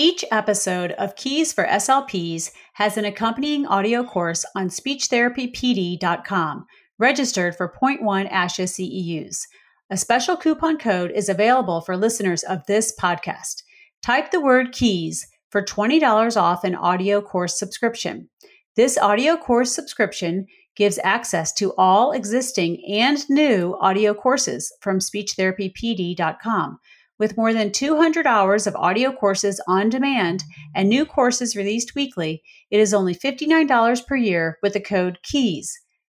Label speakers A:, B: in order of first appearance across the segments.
A: Each episode of Keys for SLPs has an accompanying audio course on speechtherapypd.com, registered for 0.1 ASHA CEUs. A special coupon code is available for listeners of this podcast. Type the word keys for $20 off an audio course subscription. This audio course subscription gives access to all existing and new audio courses from speechtherapypd.com. With more than 200 hours of audio courses on demand and new courses released weekly, it is only $59 per year with the code KEYS.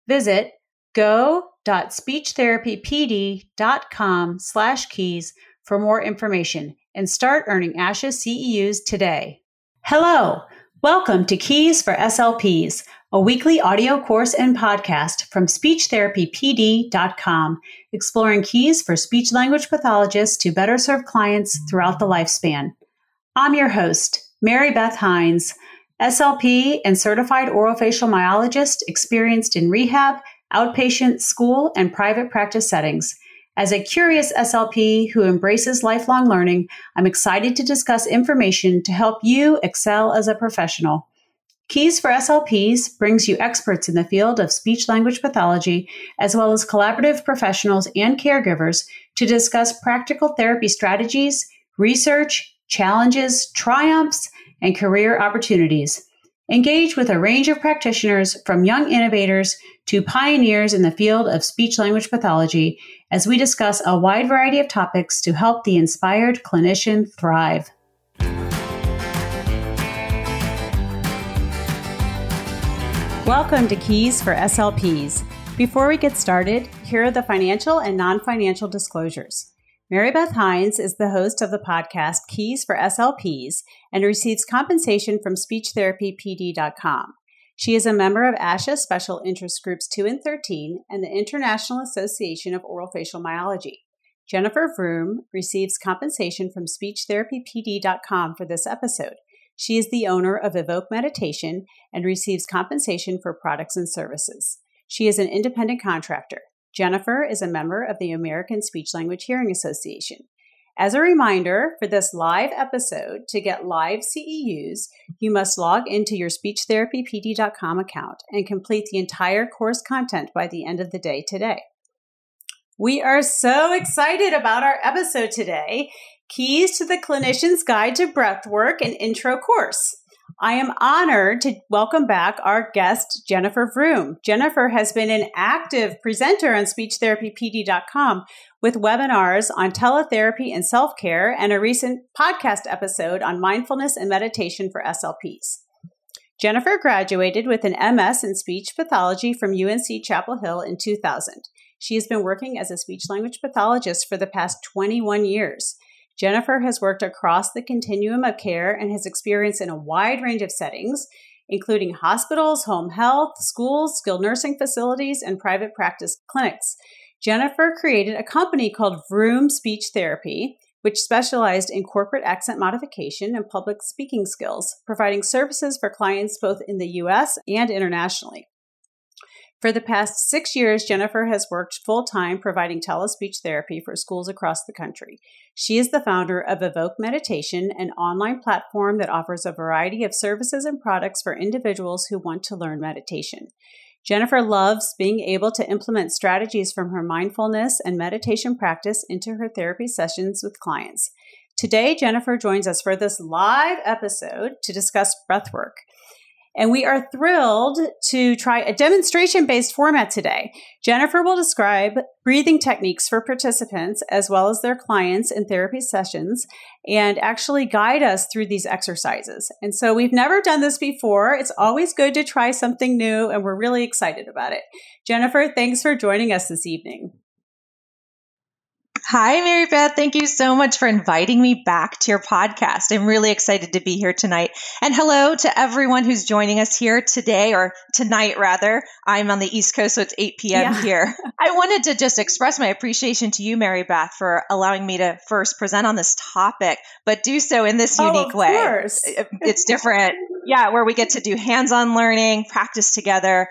A: Visit go.speechtherapypd.com slash keys for more information and start earning ASHA CEUs today. Hello, welcome to Keys for SLPs, a weekly audio course and podcast from SpeechTherapyPD.com, exploring keys for speech language pathologists to better serve clients throughout the lifespan. I'm your host, Mary Beth Hines, SLP and certified orofacial myologist experienced in rehab, outpatient, school, and private practice settings. As a curious SLP who embraces lifelong learning, I'm excited to discuss information to help you excel as a professional. Keys for SLPs brings you experts in the field of speech language pathology, as well as collaborative professionals and caregivers to discuss practical therapy strategies, research, challenges, triumphs, and career opportunities. Engage with a range of practitioners from young innovators to pioneers in the field of speech language pathology as we discuss a wide variety of topics to help the inspired clinician thrive. Welcome to Keys for SLPs. Before we get started, here are the financial and non financial disclosures. Mary Beth Hines is the host of the podcast Keys for SLPs and receives compensation from SpeechTherapyPD.com. She is a member of ASHA Special Interest Groups 2 and 13 and the International Association of Orofacial Myology. Jennifer Vroom receives compensation from SpeechTherapyPD.com for this episode. She is the owner of Evoke Meditation and receives compensation for products and services. She is an independent contractor. Jennifer is a member of the American Speech Language Hearing Association. As a reminder, for this live episode, to get live CEUs, you must log into your speechtherapypd.com account and complete the entire course content by the end of the day today. We are so excited about our episode today. Keys to the Clinician's Guide to Breathwork and Intro course. I am honored to welcome back our guest, Jennifer Vroom. Jennifer has been an active presenter on speechtherapypd.com with webinars on teletherapy and self care and a recent podcast episode on mindfulness and meditation for SLPs. Jennifer graduated with an MS in speech pathology from UNC Chapel Hill in 2000. She has been working as a speech language pathologist for the past 21 years. Jennifer has worked across the continuum of care and has experience in a wide range of settings, including hospitals, home health, schools, skilled nursing facilities, and private practice clinics. Jennifer created a company called Vroom Speech Therapy, which specialized in corporate accent modification and public speaking skills, providing services for clients both in the US and internationally. For the past six years, Jennifer has worked full time providing telespeech therapy for schools across the country. She is the founder of Evoke Meditation, an online platform that offers a variety of services and products for individuals who want to learn meditation. Jennifer loves being able to implement strategies from her mindfulness and meditation practice into her therapy sessions with clients. Today, Jennifer joins us for this live episode to discuss breathwork. And we are thrilled to try a demonstration based format today. Jennifer will describe breathing techniques for participants as well as their clients in therapy sessions and actually guide us through these exercises. And so we've never done this before. It's always good to try something new, and we're really excited about it. Jennifer, thanks for joining us this evening.
B: Hi, Mary Beth. Thank you so much for inviting me back to your podcast. I'm really excited to be here tonight. And hello to everyone who's joining us here today or tonight, rather. I'm on the East Coast, so it's 8 p.m. Yeah. here. I wanted to just express my appreciation to you, Mary Beth, for allowing me to first present on this topic, but do so in this
A: oh,
B: unique way.
A: Course.
B: It's different. yeah, where we get to do hands on learning, practice together.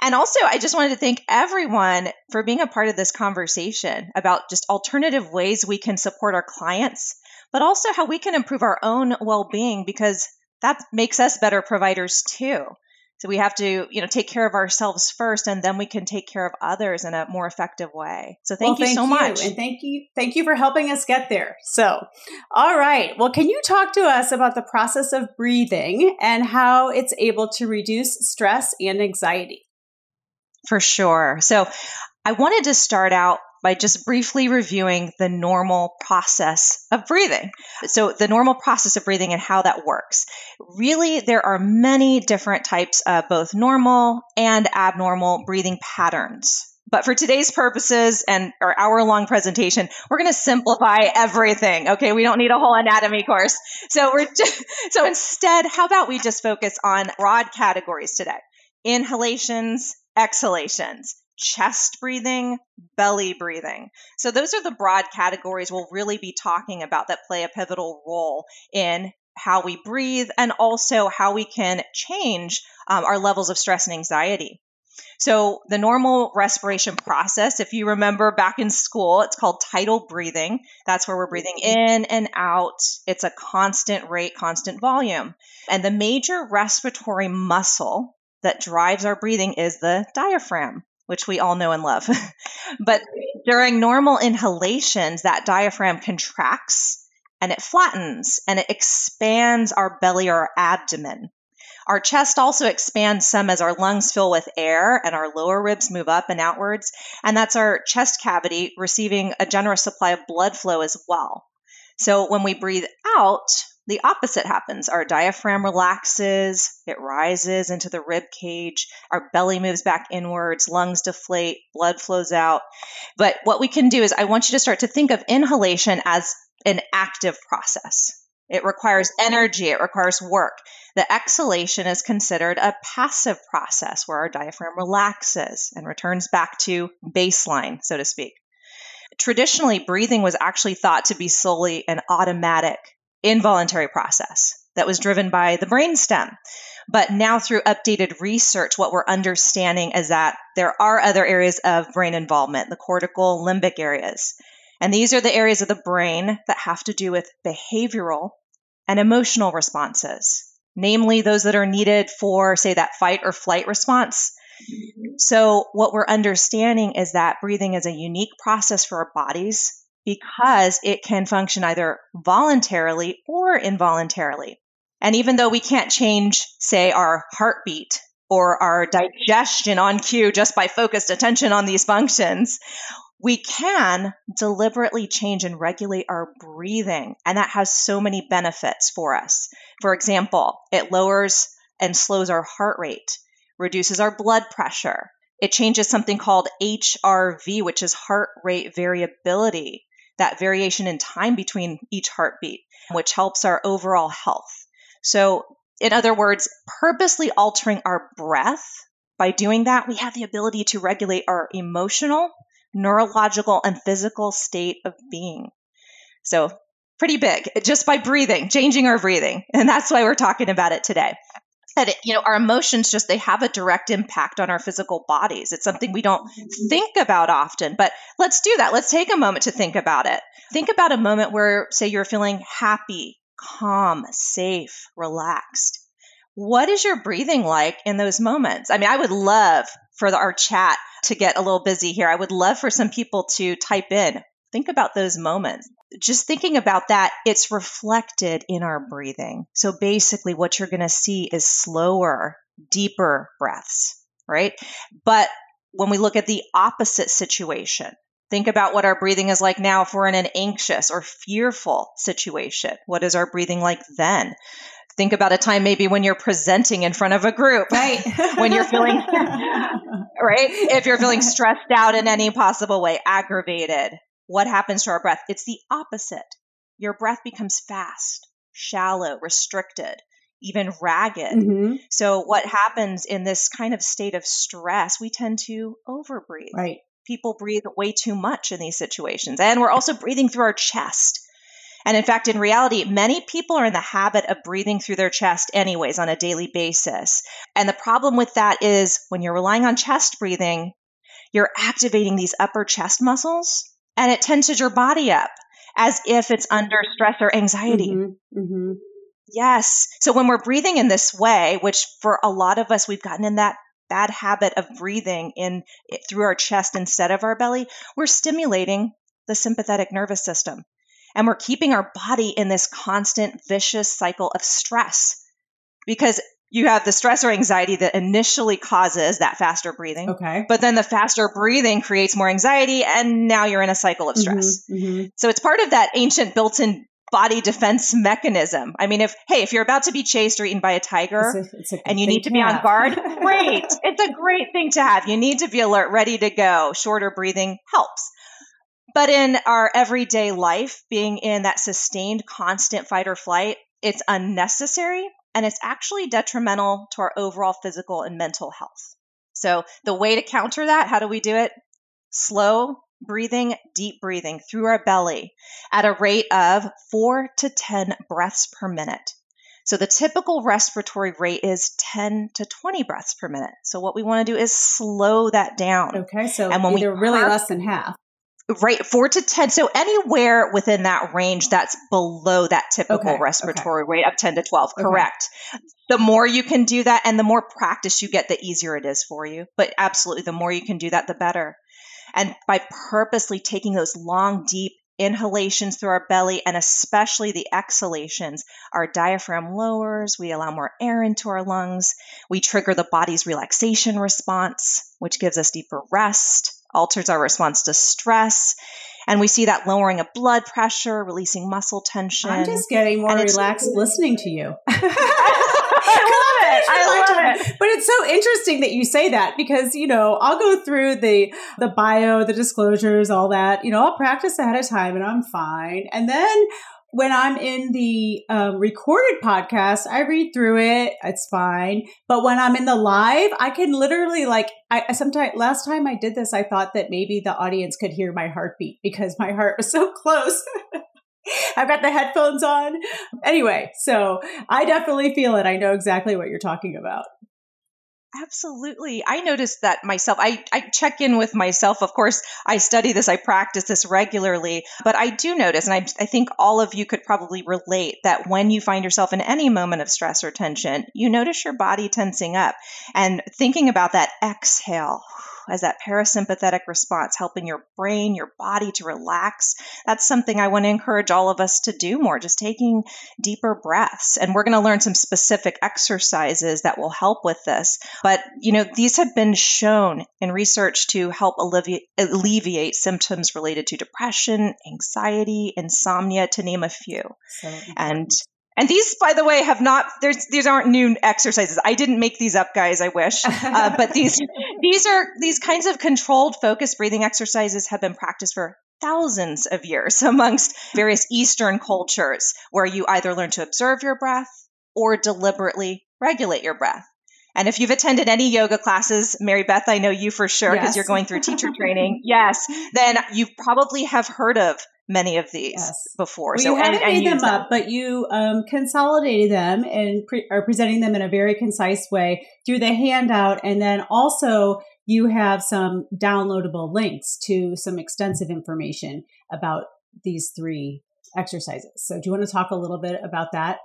B: And also, I just wanted to thank everyone for being a part of this conversation about just alternative ways we can support our clients, but also how we can improve our own well being because that makes us better providers too. So we have to, you know, take care of ourselves first and then we can take care of others in a more effective way. So thank well, you so much.
A: And thank you thank you for helping us get there. So, all right. Well, can you talk to us about the process of breathing and how it's able to reduce stress and anxiety?
B: For sure. So, I wanted to start out by just briefly reviewing the normal process of breathing. So, the normal process of breathing and how that works. Really, there are many different types of both normal and abnormal breathing patterns. But for today's purposes and our hour long presentation, we're going to simplify everything. Okay. We don't need a whole anatomy course. So we're just, so instead, how about we just focus on broad categories today? Inhalations, exhalations chest breathing, belly breathing. So, those are the broad categories we'll really be talking about that play a pivotal role in how we breathe and also how we can change um, our levels of stress and anxiety. So, the normal respiration process, if you remember back in school, it's called tidal breathing. That's where we're breathing in and out. It's a constant rate, constant volume. And the major respiratory muscle that drives our breathing is the diaphragm which we all know and love. but during normal inhalations, that diaphragm contracts and it flattens and it expands our belly or our abdomen. Our chest also expands some as our lungs fill with air and our lower ribs move up and outwards. And that's our chest cavity receiving a generous supply of blood flow as well. So when we breathe out, the opposite happens. Our diaphragm relaxes, it rises into the rib cage, our belly moves back inwards, lungs deflate, blood flows out. But what we can do is, I want you to start to think of inhalation as an active process. It requires energy, it requires work. The exhalation is considered a passive process where our diaphragm relaxes and returns back to baseline, so to speak. Traditionally, breathing was actually thought to be solely an automatic involuntary process that was driven by the brainstem. But now, through updated research, what we're understanding is that there are other areas of brain involvement, the cortical limbic areas. And these are the areas of the brain that have to do with behavioral and emotional responses, namely those that are needed for, say, that fight or flight response. So, what we're understanding is that breathing is a unique process for our bodies because it can function either voluntarily or involuntarily. And even though we can't change, say, our heartbeat or our digestion on cue just by focused attention on these functions, we can deliberately change and regulate our breathing. And that has so many benefits for us. For example, it lowers and slows our heart rate, reduces our blood pressure. It changes something called HRV, which is heart rate variability that variation in time between each heartbeat, which helps our overall health. So, in other words, purposely altering our breath, by doing that, we have the ability to regulate our emotional, neurological, and physical state of being. So, pretty big just by breathing, changing our breathing. And that's why we're talking about it today that it, you know our emotions just they have a direct impact on our physical bodies. It's something we don't mm-hmm. think about often but let's do that. Let's take a moment to think about it. Think about a moment where say you're feeling happy calm safe relaxed. What is your breathing like in those moments? I mean i would love for the, our chat to get a little busy here. I would love for some people to type in think about those moments just thinking about that, it's reflected in our breathing. So basically, what you're going to see is slower, deeper breaths, right? But when we look at the opposite situation, think about what our breathing is like now if we're in an anxious or fearful situation. What is our breathing like then? Think about a time maybe when you're presenting in front of a group,
A: right?
B: when you're feeling, right? If you're feeling stressed out in any possible way, aggravated, what happens to our breath? It's the opposite. Your breath becomes fast, shallow, restricted, even ragged. Mm-hmm. So, what happens in this kind of state of stress, we tend to overbreathe.
A: Right.
B: People breathe way too much in these situations. And we're also breathing through our chest. And in fact, in reality, many people are in the habit of breathing through their chest anyways on a daily basis. And the problem with that is when you're relying on chest breathing, you're activating these upper chest muscles and it tenses your body up. as if it's under stress or anxiety. Mm-hmm. Mm-hmm. Yes. So when we're breathing in this way, which for a lot of us, we've gotten in that bad habit of breathing in through our chest instead of our belly, we're stimulating the sympathetic nervous system. And we're keeping our body in this constant vicious cycle of stress because you have the stress or anxiety that initially causes that faster breathing.
A: Okay.
B: But then the faster breathing creates more anxiety, and now you're in a cycle of stress. Mm-hmm, mm-hmm. So it's part of that ancient built in body defense mechanism. I mean, if, hey, if you're about to be chased or eaten by a tiger it's a, it's a and you need to be on guard, great. It's a great thing to have. You need to be alert, ready to go. Shorter breathing helps. But in our everyday life, being in that sustained, constant fight or flight, it's unnecessary and it's actually detrimental to our overall physical and mental health. So, the way to counter that, how do we do it? Slow breathing, deep breathing through our belly at a rate of four to 10 breaths per minute. So the typical respiratory rate is 10 to 20 breaths per minute. So what we want to do is slow that down.
A: Okay, so and when either we really less than half.
B: Right, four to 10. So anywhere within that range that's below that typical okay, respiratory okay. rate of 10 to 12. Okay. Correct. The more you can do that and the more practice you get, the easier it is for you. But absolutely, the more you can do that, the better. And by purposely taking those long, deep inhalations through our belly and especially the exhalations, our diaphragm lowers, we allow more air into our lungs, we trigger the body's relaxation response, which gives us deeper rest, alters our response to stress. And we see that lowering of blood pressure, releasing muscle tension. I'm
A: just getting more relaxed listening to you.
B: I love it. I love it.
A: But it's so interesting that you say that because, you know, I'll go through the the bio, the disclosures, all that. You know, I'll practice ahead of time and I'm fine. And then when I'm in the um, recorded podcast, I read through it. It's fine. But when I'm in the live, I can literally like, I sometimes, last time I did this, I thought that maybe the audience could hear my heartbeat because my heart was so close. I've got the headphones on. Anyway, so I definitely feel it. I know exactly what you're talking about.
B: Absolutely. I noticed that myself. I, I check in with myself. Of course, I study this, I practice this regularly, but I do notice, and I, I think all of you could probably relate that when you find yourself in any moment of stress or tension, you notice your body tensing up and thinking about that exhale as that parasympathetic response, helping your brain, your body to relax. That's something I want to encourage all of us to do more, just taking deeper breaths. And we're going to learn some specific exercises that will help with this. But, you know, these have been shown in research to help alleviate, alleviate symptoms related to depression, anxiety, insomnia, to name a few. So and and these, by the way, have not. There's these aren't new exercises. I didn't make these up, guys. I wish, uh, but these these are these kinds of controlled, focused breathing exercises have been practiced for thousands of years amongst various Eastern cultures, where you either learn to observe your breath or deliberately regulate your breath. And if you've attended any yoga classes, Mary Beth, I know you for sure because yes. you're going through teacher training. Yes, then you probably have heard of many of these yes. before.
A: Well, so you haven't and, made them, them up, but you um, consolidated them and pre- are presenting them in a very concise way through the handout, and then also you have some downloadable links to some extensive information about these three exercises. So, do you want to talk a little bit about that?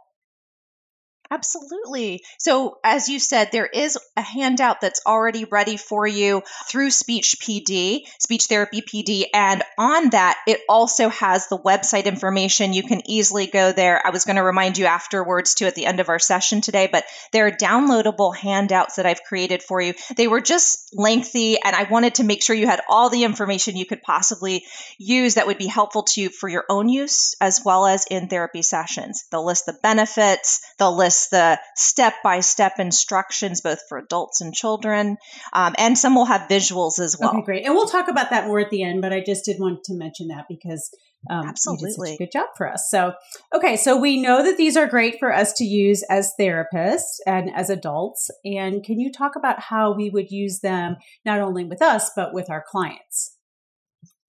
B: Absolutely. So, as you said, there is a handout that's already ready for you through Speech PD, Speech Therapy PD. And on that, it also has the website information. You can easily go there. I was going to remind you afterwards, too, at the end of our session today, but there are downloadable handouts that I've created for you. They were just lengthy, and I wanted to make sure you had all the information you could possibly use that would be helpful to you for your own use as well as in therapy sessions. They'll list the benefits, they'll list the step by step instructions, both for adults and children. Um, and some will have visuals as well.
A: Okay, great. And we'll talk about that more at the end, but I just did want to mention that because um, Absolutely. you did such a good job for us. So, okay, so we know that these are great for us to use as therapists and as adults. And can you talk about how we would use them not only with us, but with our clients?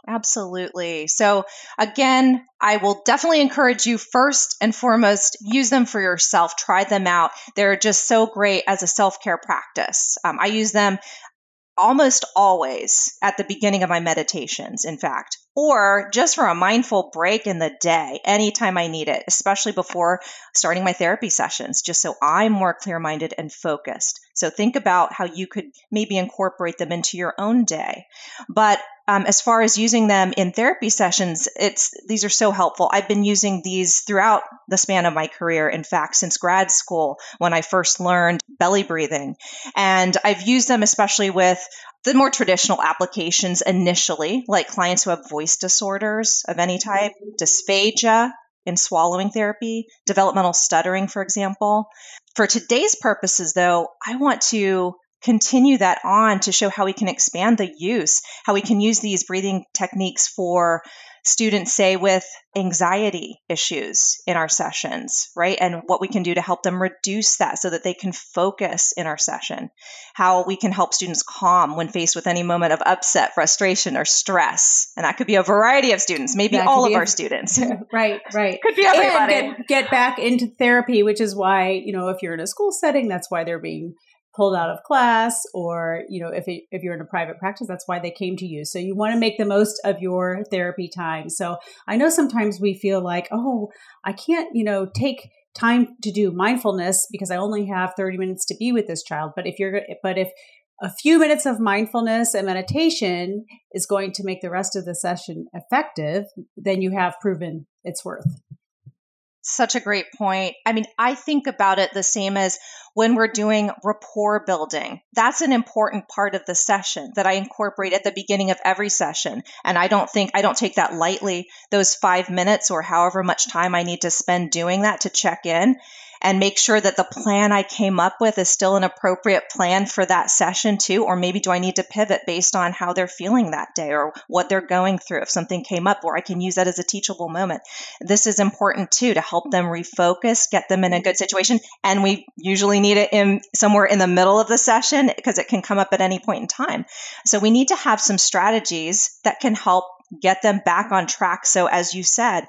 B: Absolutely. So, again, I will definitely encourage you first and foremost, use them for yourself. Try them out. They're just so great as a self care practice. Um, I use them almost always at the beginning of my meditations, in fact, or just for a mindful break in the day, anytime I need it, especially before starting my therapy sessions, just so I'm more clear minded and focused. So think about how you could maybe incorporate them into your own day. But um, as far as using them in therapy sessions, it's these are so helpful. I've been using these throughout the span of my career. In fact, since grad school, when I first learned belly breathing, and I've used them especially with the more traditional applications initially, like clients who have voice disorders of any type, dysphagia in swallowing therapy, developmental stuttering, for example. For today's purposes, though, I want to continue that on to show how we can expand the use, how we can use these breathing techniques for students say with anxiety issues in our sessions, right? And what we can do to help them reduce that so that they can focus in our session. How we can help students calm when faced with any moment of upset, frustration, or stress. And that could be a variety of students, maybe that all of a, our students.
A: Right, right.
B: could be everybody.
A: And get, get back into therapy, which is why, you know, if you're in a school setting, that's why they're being pulled out of class or you know if, it, if you're in a private practice that's why they came to you. So you want to make the most of your therapy time. So i know sometimes we feel like oh i can't you know take time to do mindfulness because i only have 30 minutes to be with this child. But if you're but if a few minutes of mindfulness and meditation is going to make the rest of the session effective then you have proven its worth
B: such a great point. I mean, I think about it the same as when we're doing rapport building. That's an important part of the session that I incorporate at the beginning of every session. And I don't think, I don't take that lightly, those five minutes or however much time I need to spend doing that to check in and make sure that the plan I came up with is still an appropriate plan for that session too. Or maybe do I need to pivot based on how they're feeling that day or what they're going through if something came up, or I can use that as a teachable moment. This is important too to help them refocus, get them in a good situation. And we usually need it in somewhere in the middle of the session because it can come up at any point in time. So we need to have some strategies that can help get them back on track. So, as you said,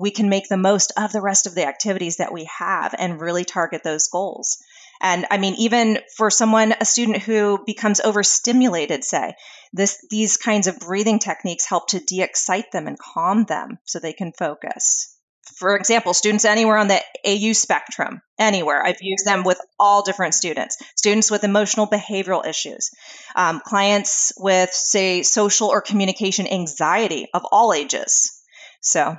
B: we can make the most of the rest of the activities that we have and really target those goals. And I mean, even for someone, a student who becomes overstimulated, say, this, these kinds of breathing techniques help to de excite them and calm them so they can focus. For example, students anywhere on the AU spectrum, anywhere, I've used them with all different students. Students with emotional behavioral issues, um, clients with, say, social or communication anxiety of all ages. So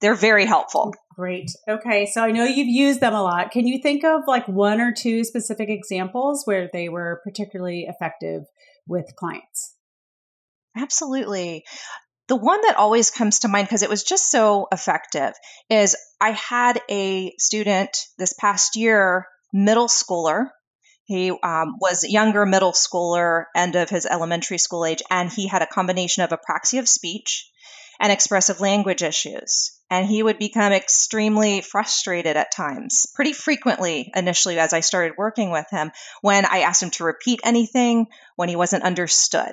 B: they're very helpful.
A: Great. Okay. So I know you've used them a lot. Can you think of like one or two specific examples where they were particularly effective with clients?
B: Absolutely. The one that always comes to mind because it was just so effective is I had a student this past year, middle schooler. He um, was younger middle schooler, end of his elementary school age, and he had a combination of apraxia of speech and expressive language issues. And he would become extremely frustrated at times, pretty frequently initially as I started working with him, when I asked him to repeat anything, when he wasn't understood.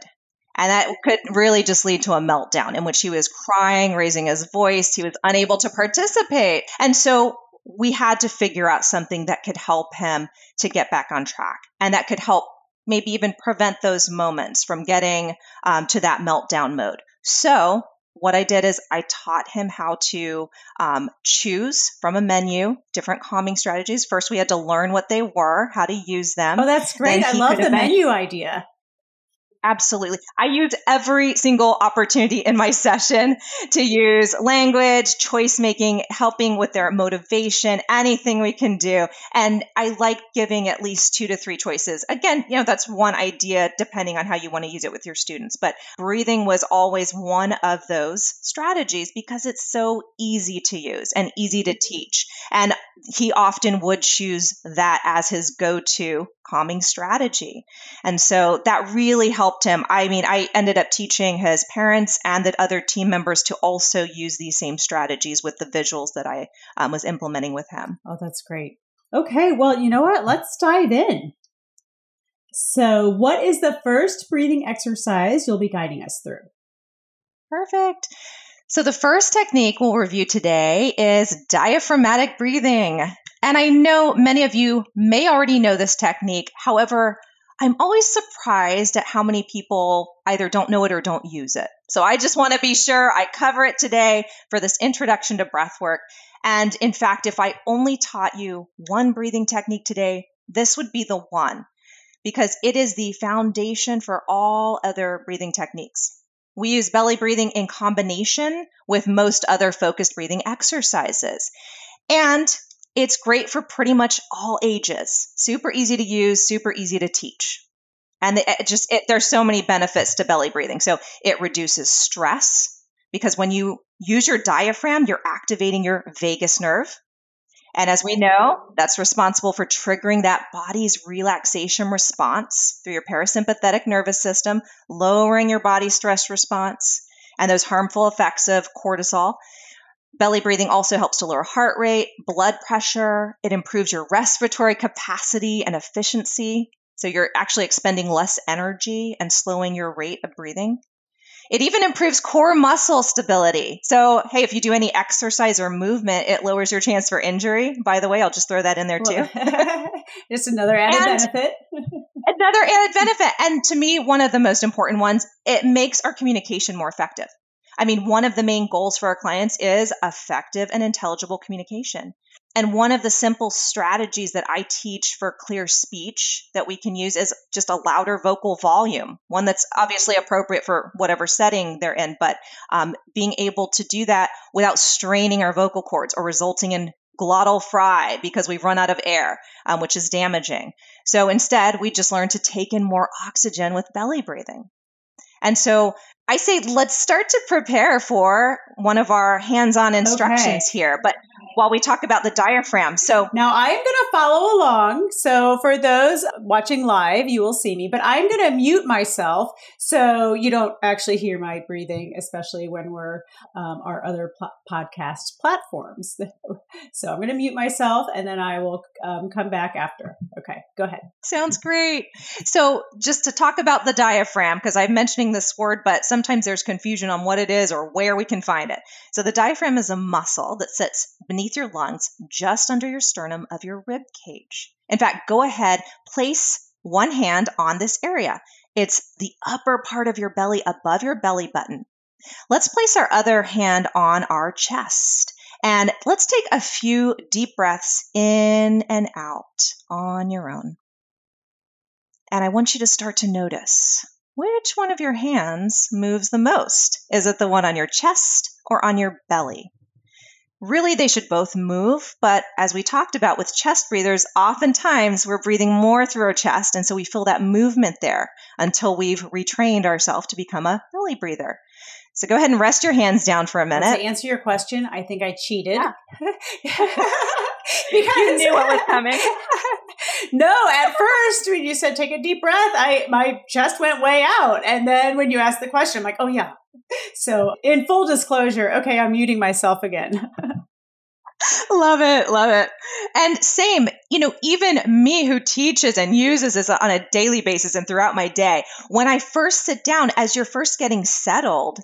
B: And that could really just lead to a meltdown in which he was crying, raising his voice. He was unable to participate. And so we had to figure out something that could help him to get back on track and that could help maybe even prevent those moments from getting um, to that meltdown mode. So what I did is I taught him how to um, choose from a menu different calming strategies. First, we had to learn what they were, how to use them.
A: Oh, that's great. I love the menu idea.
B: Absolutely. I use every single opportunity in my session to use language, choice making, helping with their motivation, anything we can do. And I like giving at least two to three choices. Again, you know, that's one idea depending on how you want to use it with your students. But breathing was always one of those strategies because it's so easy to use and easy to teach. And he often would choose that as his go to calming strategy. And so that really helped him. I mean, I ended up teaching his parents and the other team members to also use these same strategies with the visuals that I um, was implementing with him.
A: Oh, that's great. Okay, well, you know what? Let's dive in. So, what is the first breathing exercise you'll be guiding us through?
B: Perfect. So, the first technique we'll review today is diaphragmatic breathing. And I know many of you may already know this technique. However, I'm always surprised at how many people either don't know it or don't use it. So I just want to be sure I cover it today for this introduction to breath work. And in fact, if I only taught you one breathing technique today, this would be the one because it is the foundation for all other breathing techniques. We use belly breathing in combination with most other focused breathing exercises. And it's great for pretty much all ages. Super easy to use, super easy to teach. And it just it, there's so many benefits to belly breathing. So it reduces stress because when you use your diaphragm, you're activating your vagus nerve. And as we know, that's responsible for triggering that body's relaxation response through your parasympathetic nervous system, lowering your body's stress response and those harmful effects of cortisol. Belly breathing also helps to lower heart rate, blood pressure. It improves your respiratory capacity and efficiency. So you're actually expending less energy and slowing your rate of breathing. It even improves core muscle stability. So, hey, if you do any exercise or movement, it lowers your chance for injury. By the way, I'll just throw that in there too.
A: just another added and benefit.
B: another added benefit. And to me, one of the most important ones, it makes our communication more effective. I mean, one of the main goals for our clients is effective and intelligible communication. And one of the simple strategies that I teach for clear speech that we can use is just a louder vocal volume, one that's obviously appropriate for whatever setting they're in, but um, being able to do that without straining our vocal cords or resulting in glottal fry because we've run out of air, um, which is damaging. So instead, we just learn to take in more oxygen with belly breathing. And so I say let's start to prepare for one of our hands on instructions okay. here. But while we talk about the diaphragm. So
A: now I'm going to follow along. So for those watching live, you will see me, but I'm going to mute myself so you don't actually hear my breathing, especially when we're um, our other pl- podcast platforms. so I'm going to mute myself and then I will um, come back after. Okay, go ahead.
B: Sounds great. So just to talk about the diaphragm, because I'm mentioning this word, but sometimes there's confusion on what it is or where we can find it. So the diaphragm is a muscle that sits beneath your lungs, just under your sternum of your rib cage. In fact, go ahead, place one hand on this area. It's the upper part of your belly above your belly button. Let's place our other hand on our chest. And let's take a few deep breaths in and out on your own. And I want you to start to notice which one of your hands moves the most. Is it the one on your chest or on your belly? Really, they should both move, but as we talked about with chest breathers, oftentimes we're breathing more through our chest, and so we feel that movement there until we've retrained ourselves to become a belly breather. So go ahead and rest your hands down for a minute.
A: To answer your question, I think I cheated. Yeah.
B: because you knew what was coming.
A: no, at first when you said take a deep breath, I my chest went way out, and then when you asked the question, I'm like, oh yeah, so, in full disclosure, okay, I'm muting myself again.
B: love it, love it. And same, you know, even me who teaches and uses this on a daily basis and throughout my day, when I first sit down, as you're first getting settled,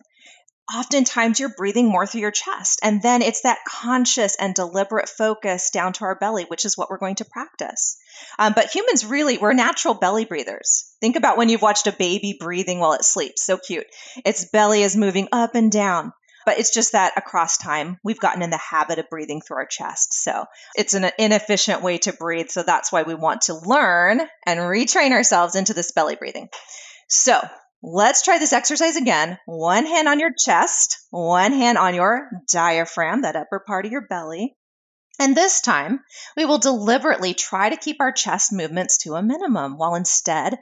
B: oftentimes you're breathing more through your chest. And then it's that conscious and deliberate focus down to our belly, which is what we're going to practice. Um, but humans really, we're natural belly breathers. Think about when you've watched a baby breathing while it sleeps. So cute. Its belly is moving up and down. But it's just that across time, we've gotten in the habit of breathing through our chest. So it's an inefficient way to breathe. So that's why we want to learn and retrain ourselves into this belly breathing. So Let's try this exercise again. One hand on your chest, one hand on your diaphragm, that upper part of your belly. And this time, we will deliberately try to keep our chest movements to a minimum while instead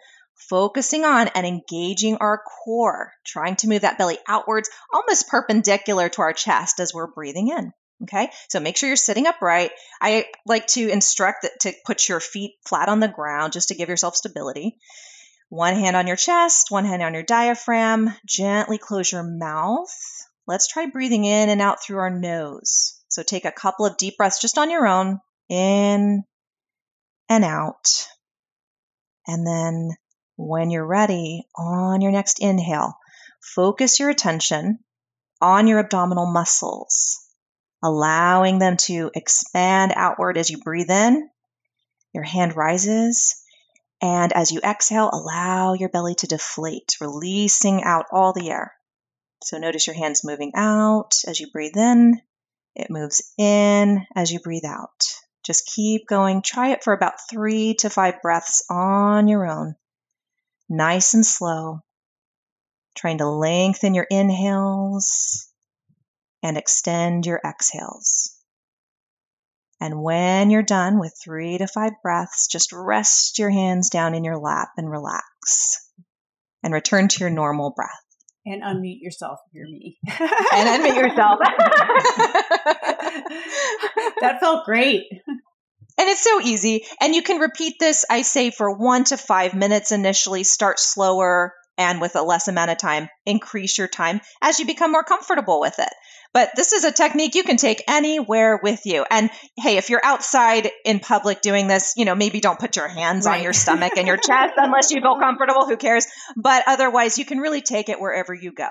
B: focusing on and engaging our core, trying to move that belly outwards, almost perpendicular to our chest as we're breathing in. Okay, so make sure you're sitting upright. I like to instruct that to put your feet flat on the ground just to give yourself stability. One hand on your chest, one hand on your diaphragm. Gently close your mouth. Let's try breathing in and out through our nose. So take a couple of deep breaths just on your own, in and out. And then when you're ready, on your next inhale, focus your attention on your abdominal muscles, allowing them to expand outward as you breathe in. Your hand rises And as you exhale, allow your belly to deflate, releasing out all the air. So notice your hands moving out as you breathe in. It moves in as you breathe out. Just keep going. Try it for about three to five breaths on your own. Nice and slow. Trying to lengthen your inhales and extend your exhales. And when you're done with three to five breaths, just rest your hands down in your lap and relax and return to your normal breath.
A: And unmute yourself if you're me.
B: and unmute yourself.
A: that felt great.
B: And it's so easy. And you can repeat this, I say, for one to five minutes initially. Start slower and with a less amount of time, increase your time as you become more comfortable with it. But this is a technique you can take anywhere with you. And hey, if you're outside in public doing this, you know, maybe don't put your hands right. on your stomach and your chest unless you feel comfortable. Who cares? But otherwise, you can really take it wherever you go.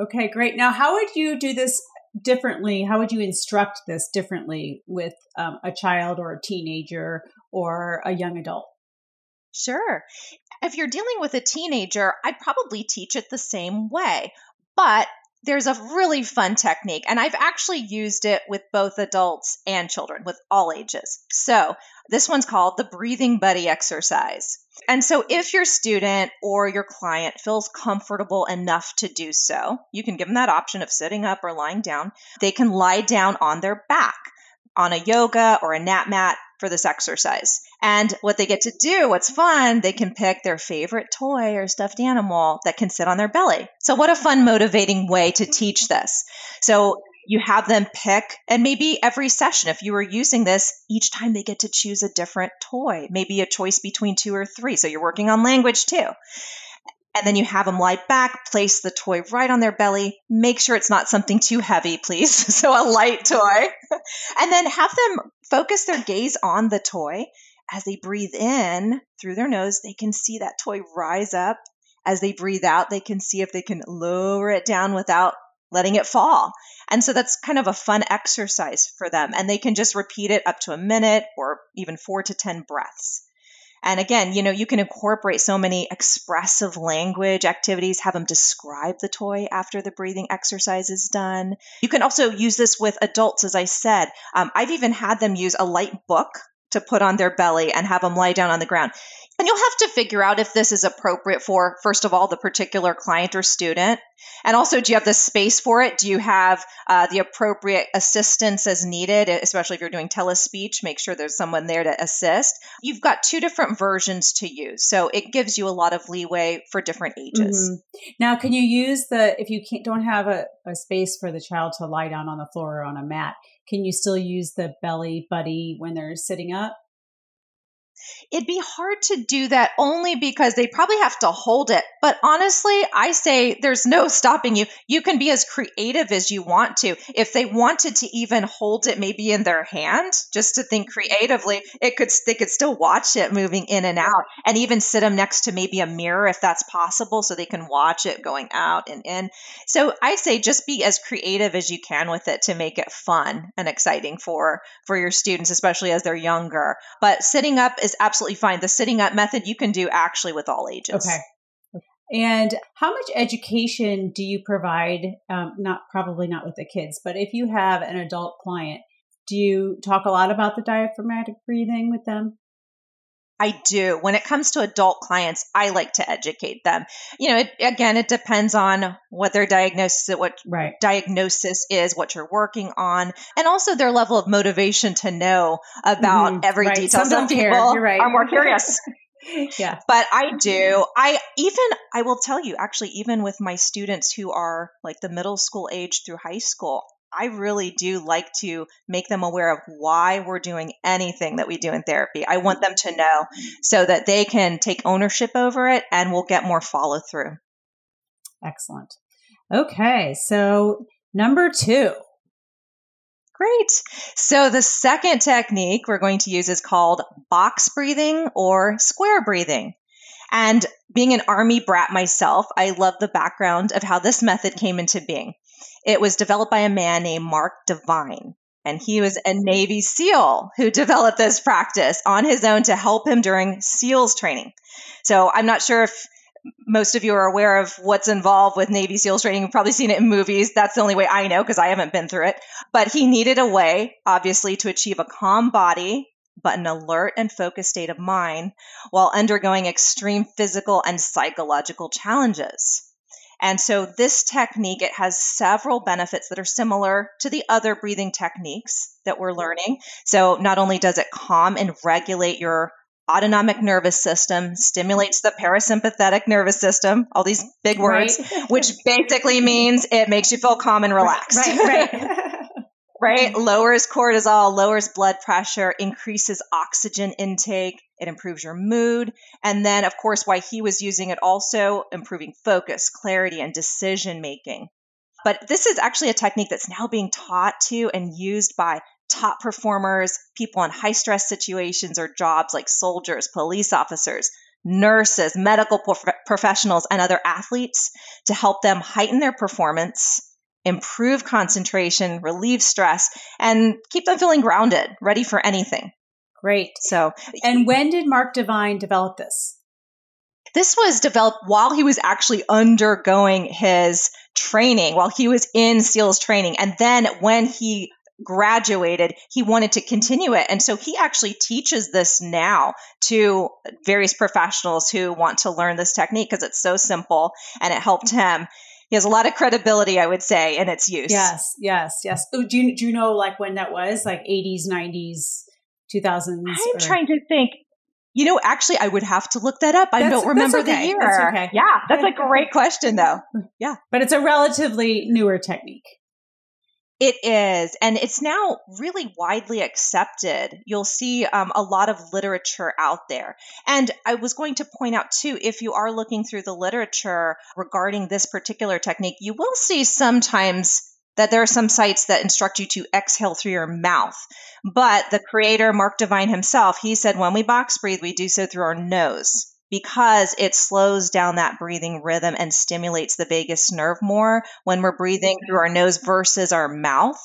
A: Okay, great. Now, how would you do this differently? How would you instruct this differently with um, a child or a teenager or a young adult?
B: Sure. If you're dealing with a teenager, I'd probably teach it the same way. But there's a really fun technique, and I've actually used it with both adults and children, with all ages. So, this one's called the breathing buddy exercise. And so, if your student or your client feels comfortable enough to do so, you can give them that option of sitting up or lying down. They can lie down on their back on a yoga or a nap mat for this exercise. And what they get to do, what's fun, they can pick their favorite toy or stuffed animal that can sit on their belly. So, what a fun, motivating way to teach this. So, you have them pick, and maybe every session, if you were using this, each time they get to choose a different toy, maybe a choice between two or three. So, you're working on language too. And then you have them lie back, place the toy right on their belly. Make sure it's not something too heavy, please. so a light toy. and then have them focus their gaze on the toy. As they breathe in through their nose, they can see that toy rise up. As they breathe out, they can see if they can lower it down without letting it fall. And so that's kind of a fun exercise for them. And they can just repeat it up to a minute or even four to 10 breaths. And again, you know, you can incorporate so many expressive language activities, have them describe the toy after the breathing exercise is done. You can also use this with adults, as I said. Um, I've even had them use a light book to put on their belly and have them lie down on the ground. And you'll have to figure out if this is appropriate for, first of all, the particular client or student. And also, do you have the space for it? Do you have uh, the appropriate assistance as needed, especially if you're doing telespeech? Make sure there's someone there to assist. You've got two different versions to use. So it gives you a lot of leeway for different ages.
A: Mm-hmm. Now, can you use the, if you don't have a, a space for the child to lie down on the floor or on a mat, can you still use the belly buddy when they're sitting up?
B: It'd be hard to do that only because they probably have to hold it. But honestly, I say there's no stopping you. You can be as creative as you want to. If they wanted to even hold it maybe in their hand, just to think creatively, it could they could still watch it moving in and out and even sit them next to maybe a mirror if that's possible so they can watch it going out and in. So I say just be as creative as you can with it to make it fun and exciting for for your students especially as they're younger. But sitting up is absolutely fine. The sitting up method you can do actually with all ages.
A: Okay. And how much education do you provide? Um, not probably not with the kids, but if you have an adult client, do you talk a lot about the diaphragmatic breathing with them?
B: I do. When it comes to adult clients, I like to educate them. You know, it, again, it depends on what their diagnosis, what right. diagnosis is, what you're working on, and also their level of motivation to know about mm-hmm. every right. detail.
A: Some, Some people right.
B: are more curious.
A: yeah.
B: But I do. I even I will tell you actually even with my students who are like the middle school age through high school, I really do like to make them aware of why we're doing anything that we do in therapy. I want them to know so that they can take ownership over it and we'll get more follow through.
A: Excellent. Okay, so number two.
B: Great. So the second technique we're going to use is called box breathing or square breathing. And being an army brat myself, I love the background of how this method came into being. It was developed by a man named Mark Divine. And he was a Navy SEAL who developed this practice on his own to help him during SEALs training. So I'm not sure if most of you are aware of what's involved with Navy SEALs training. You've probably seen it in movies. That's the only way I know because I haven't been through it. But he needed a way, obviously, to achieve a calm body, but an alert and focused state of mind while undergoing extreme physical and psychological challenges. And so this technique, it has several benefits that are similar to the other breathing techniques that we're mm-hmm. learning. So not only does it calm and regulate your autonomic nervous system, stimulates the parasympathetic nervous system, all these big words, right. which basically means it makes you feel calm and relaxed.
A: Right, right.
B: right? Mm-hmm. Lowers cortisol, lowers blood pressure, increases oxygen intake, it improves your mood. And then, of course, why he was using it also improving focus, clarity, and decision making. But this is actually a technique that's now being taught to and used by top performers, people in high stress situations or jobs like soldiers, police officers, nurses, medical prof- professionals, and other athletes to help them heighten their performance, improve concentration, relieve stress, and keep them feeling grounded, ready for anything.
A: Great.
B: So,
A: and when did Mark Divine develop this?
B: This was developed while he was actually undergoing his training, while he was in SEALs training. And then when he graduated, he wanted to continue it. And so he actually teaches this now to various professionals who want to learn this technique because it's so simple and it helped him. He has a lot of credibility, I would say, in its use.
A: Yes, yes, yes. Oh, do you do you know like when that was? Like eighties, nineties, two thousands?
B: I'm or? trying to think. You know, actually, I would have to look that up. I that's, don't remember okay. the year.
A: That's okay.
B: Yeah, that's a great question, though. Yeah,
A: but it's a relatively newer technique.
B: It is, and it's now really widely accepted. You'll see um, a lot of literature out there. And I was going to point out, too, if you are looking through the literature regarding this particular technique, you will see sometimes that there are some sites that instruct you to exhale through your mouth. But the creator, Mark Divine himself, he said when we box breathe, we do so through our nose because it slows down that breathing rhythm and stimulates the vagus nerve more when we're breathing through our nose versus our mouth.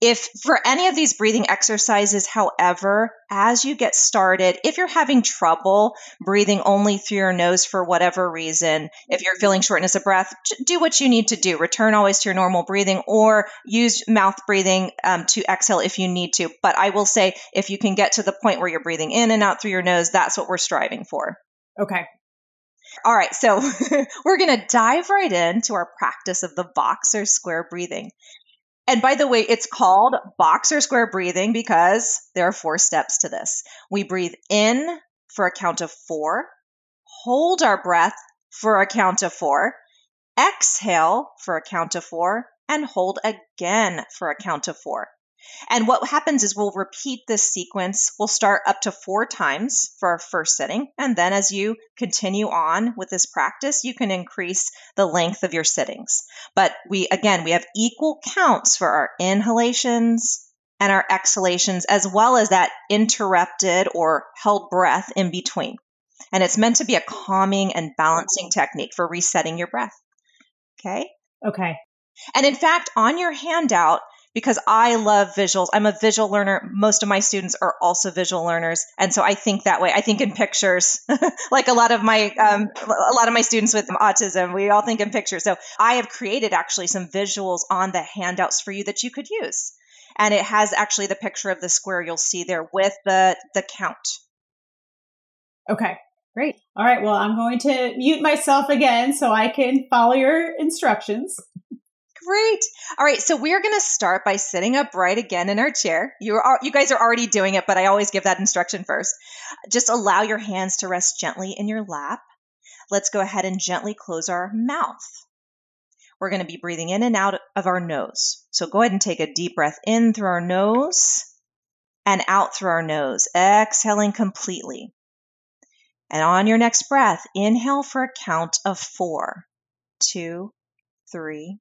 B: If for any of these breathing exercises, however, as you get started, if you're having trouble breathing only through your nose for whatever reason, if you're feeling shortness of breath, do what you need to do. Return always to your normal breathing or use mouth breathing um, to exhale if you need to. But I will say, if you can get to the point where you're breathing in and out through your nose, that's what we're striving for.
A: Okay.
B: All right, so we're going to dive right into our practice of the box or square breathing. And by the way, it's called box or square breathing because there are four steps to this. We breathe in for a count of four, hold our breath for a count of four, exhale for a count of four, and hold again for a count of four. And what happens is we'll repeat this sequence. We'll start up to four times for our first sitting. And then as you continue on with this practice, you can increase the length of your sittings. But we, again, we have equal counts for our inhalations and our exhalations, as well as that interrupted or held breath in between. And it's meant to be a calming and balancing technique for resetting your breath. Okay.
A: Okay.
B: And in fact, on your handout, because I love visuals. I'm a visual learner. Most of my students are also visual learners, and so I think that way. I think in pictures, like a lot of my um, a lot of my students with autism. We all think in pictures. So I have created actually some visuals on the handouts for you that you could use, and it has actually the picture of the square you'll see there with the the count.
A: Okay. Great. All right. Well, I'm going to mute myself again so I can follow your instructions.
B: Great. All right, so we're going to start by sitting upright again in our chair. You are you guys are already doing it, but I always give that instruction first. Just allow your hands to rest gently in your lap. Let's go ahead and gently close our mouth. We're going to be breathing in and out of our nose. So go ahead and take a deep breath in through our nose and out through our nose, exhaling completely. And on your next breath, inhale for a count of four, two, three,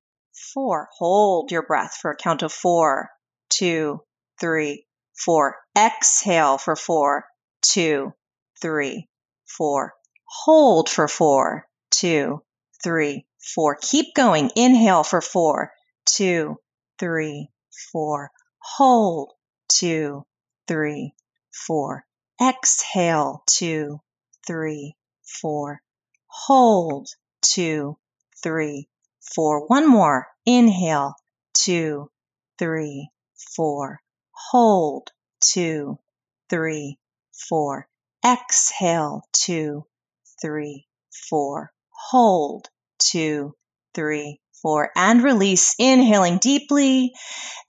B: four. Hold your breath for a count of four, two, three, four. Exhale for four, two, three, four. Hold for four, two, three, four. Keep going. Inhale for four, two, three, four. hold, two, three, four. Exhale, two, three, four. Hold, two, three, four. One more. Inhale, two, three, four. Hold, two, three, four. Exhale, two, three, four. Hold, two, three, four. And release. Inhaling deeply,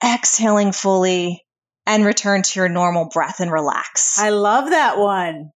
B: exhaling fully, and return to your normal breath and relax.
A: I love that one.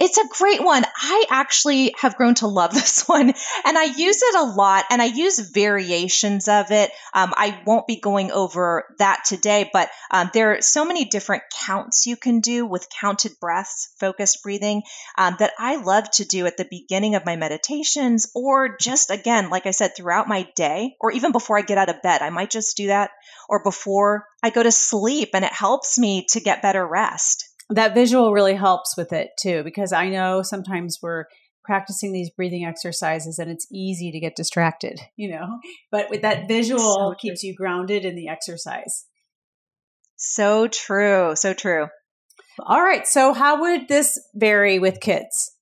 B: It's a great one. I actually have grown to love this one and I use it a lot and I use variations of it. Um, I won't be going over that today, but um, there are so many different counts you can do with counted breaths, focused breathing um, that I love to do at the beginning of my meditations or just again, like I said, throughout my day or even before I get out of bed. I might just do that or before I go to sleep and it helps me to get better rest
A: that visual really helps with it too because i know sometimes we're practicing these breathing exercises and it's easy to get distracted you know? But with that visual so keeps you grounded in the exercise.
B: So true so true.
A: All right so how would this vary with kids?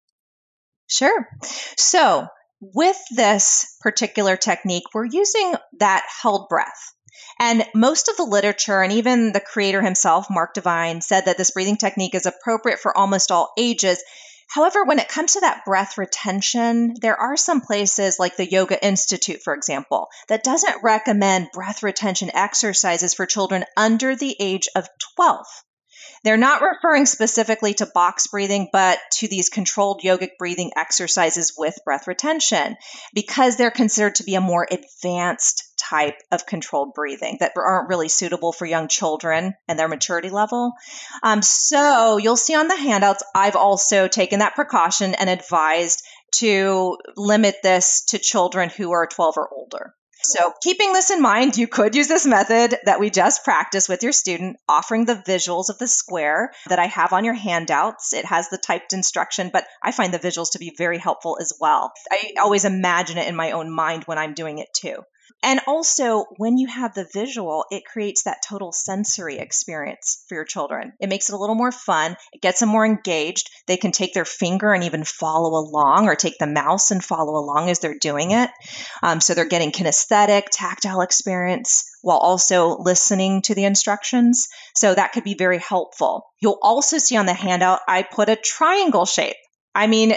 B: Sure. So with this particular technique we're using that held breath and most of the literature and even the creator himself, Mark Divine, said that this breathing technique is appropriate for almost all ages. However, when it comes to that breath retention, there are some places like the Yoga Institute, for example, that doesn't recommend breath retention exercises for children under the age of 12. They're not referring specifically to box breathing, but to these controlled yogic breathing exercises with breath retention because they're considered to be a more advanced type of controlled breathing that aren't really suitable for young children and their maturity level. Um, so you'll see on the handouts, I've also taken that precaution and advised to limit this to children who are 12 or older. So, keeping this in mind, you could use this method that we just practiced with your student, offering the visuals of the square that I have on your handouts. It has the typed instruction, but I find the visuals to be very helpful as well. I always imagine it in my own mind when I'm doing it too. And also, when you have the visual, it creates that total sensory experience for your children. It makes it a little more fun. It gets them more engaged. They can take their finger and even follow along, or take the mouse and follow along as they're doing it. Um, so they're getting kinesthetic, tactile experience while also listening to the instructions. So that could be very helpful. You'll also see on the handout, I put a triangle shape. I mean,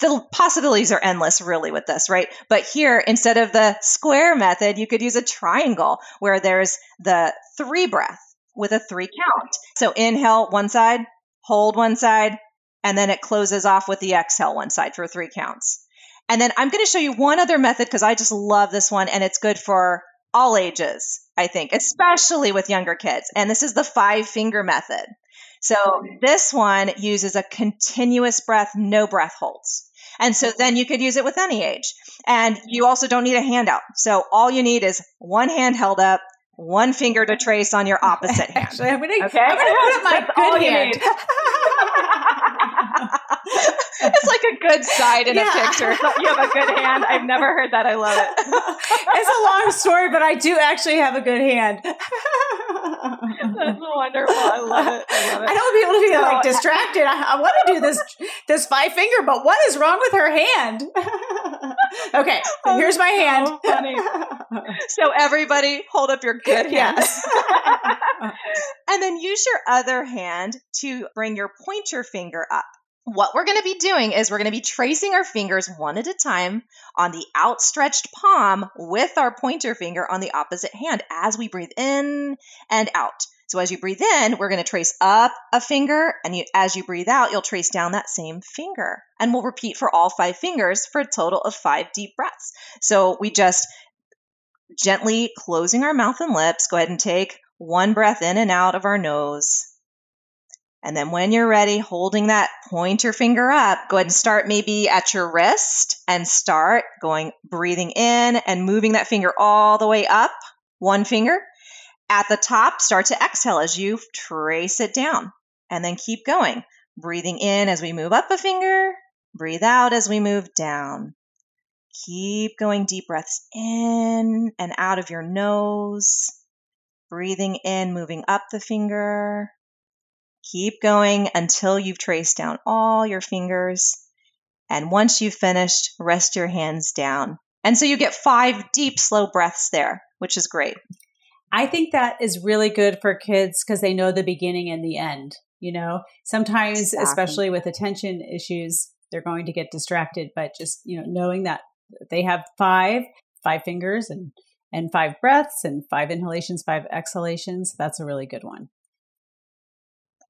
B: the possibilities are endless really with this, right? But here, instead of the square method, you could use a triangle where there's the three breath with a three count. So inhale one side, hold one side, and then it closes off with the exhale one side for three counts. And then I'm going to show you one other method because I just love this one and it's good for all ages, I think, especially with younger kids. And this is the five finger method. So this one uses a continuous breath, no breath holds. And so then you could use it with any age. And you also don't need a handout. So all you need is one hand held up, one finger to trace on your opposite hand.
A: Actually, I'm going okay? to put up my That's good hand.
B: it's like a good side in yeah. a picture. you have a good hand. I've never heard that. I love it.
A: it's a long story, but I do actually have a good hand.
B: That's wonderful. I love it. I love it.
A: I don't want people to be so, like distracted. I, I want to do this this five finger, but what is wrong with her hand? okay, oh, here's my hand.
B: funny. So everybody, hold up your good hand. Yes. and then use your other hand to bring your pointer finger up what we're going to be doing is we're going to be tracing our fingers one at a time on the outstretched palm with our pointer finger on the opposite hand as we breathe in and out. So as you breathe in, we're going to trace up a finger, and you, as you breathe out, you'll trace down that same finger. And we'll repeat for all five fingers for a total of five deep breaths. So we just gently closing our mouth and lips, go ahead and take one breath in and out of our nose. And then when you're ready, holding that pointer finger up, go ahead and start maybe at your wrist and start going, breathing in and moving that finger all the way up, one finger. At the top, start to exhale as you trace it down. And then keep going, breathing in as we move up a finger, breathe out as we move down. Keep going deep breaths in and out of your nose. breathing in, moving up the finger. Keep going until you've traced down all your fingers. And once you've finished, rest your hands down. And so you get five deep, slow breaths there, which is great.
A: I think that is really good for kids because they know the beginning and the end. You know, sometimes, exactly. especially with attention issues, they're going to get distracted, but just, you know, knowing that they have five, five fingers and, and five breaths and five inhalations, five exhalations, that's a really good one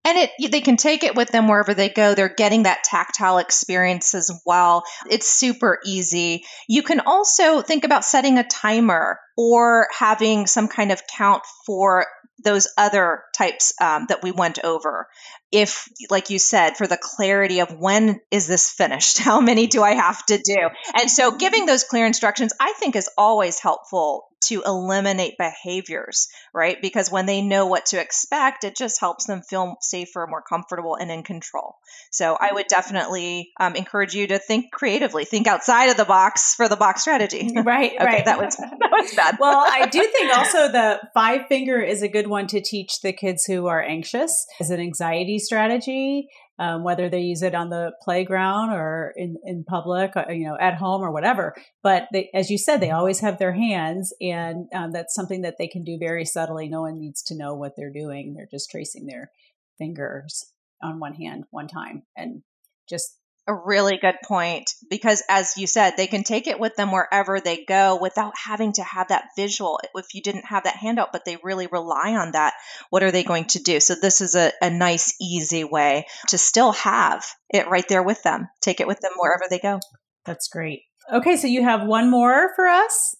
B: and it they can take it with them wherever they go. They're getting that tactile experience as well. It's super easy. You can also think about setting a timer or having some kind of count for those other types um, that we went over if like you said for the clarity of when is this finished how many do i have to do and so giving those clear instructions i think is always helpful to eliminate behaviors, right? Because when they know what to expect, it just helps them feel safer, more comfortable, and in control. So I would definitely um, encourage you to think creatively, think outside of the box for the box strategy.
A: Right, okay, right.
B: That was that was bad.
A: well, I do think also the five finger is a good one to teach the kids who are anxious as an anxiety strategy um, whether they use it on the playground or in, in public, or, uh, you know, at home or whatever. But they, as you said, they always have their hands, and um, that's something that they can do very subtly. No one needs to know what they're doing. They're just tracing their fingers on one hand one time and just
B: a really good point because as you said they can take it with them wherever they go without having to have that visual if you didn't have that handout but they really rely on that. What are they going to do? So this is a, a nice easy way to still have it right there with them take it with them wherever they go.
A: That's great. Okay so you have one more for us?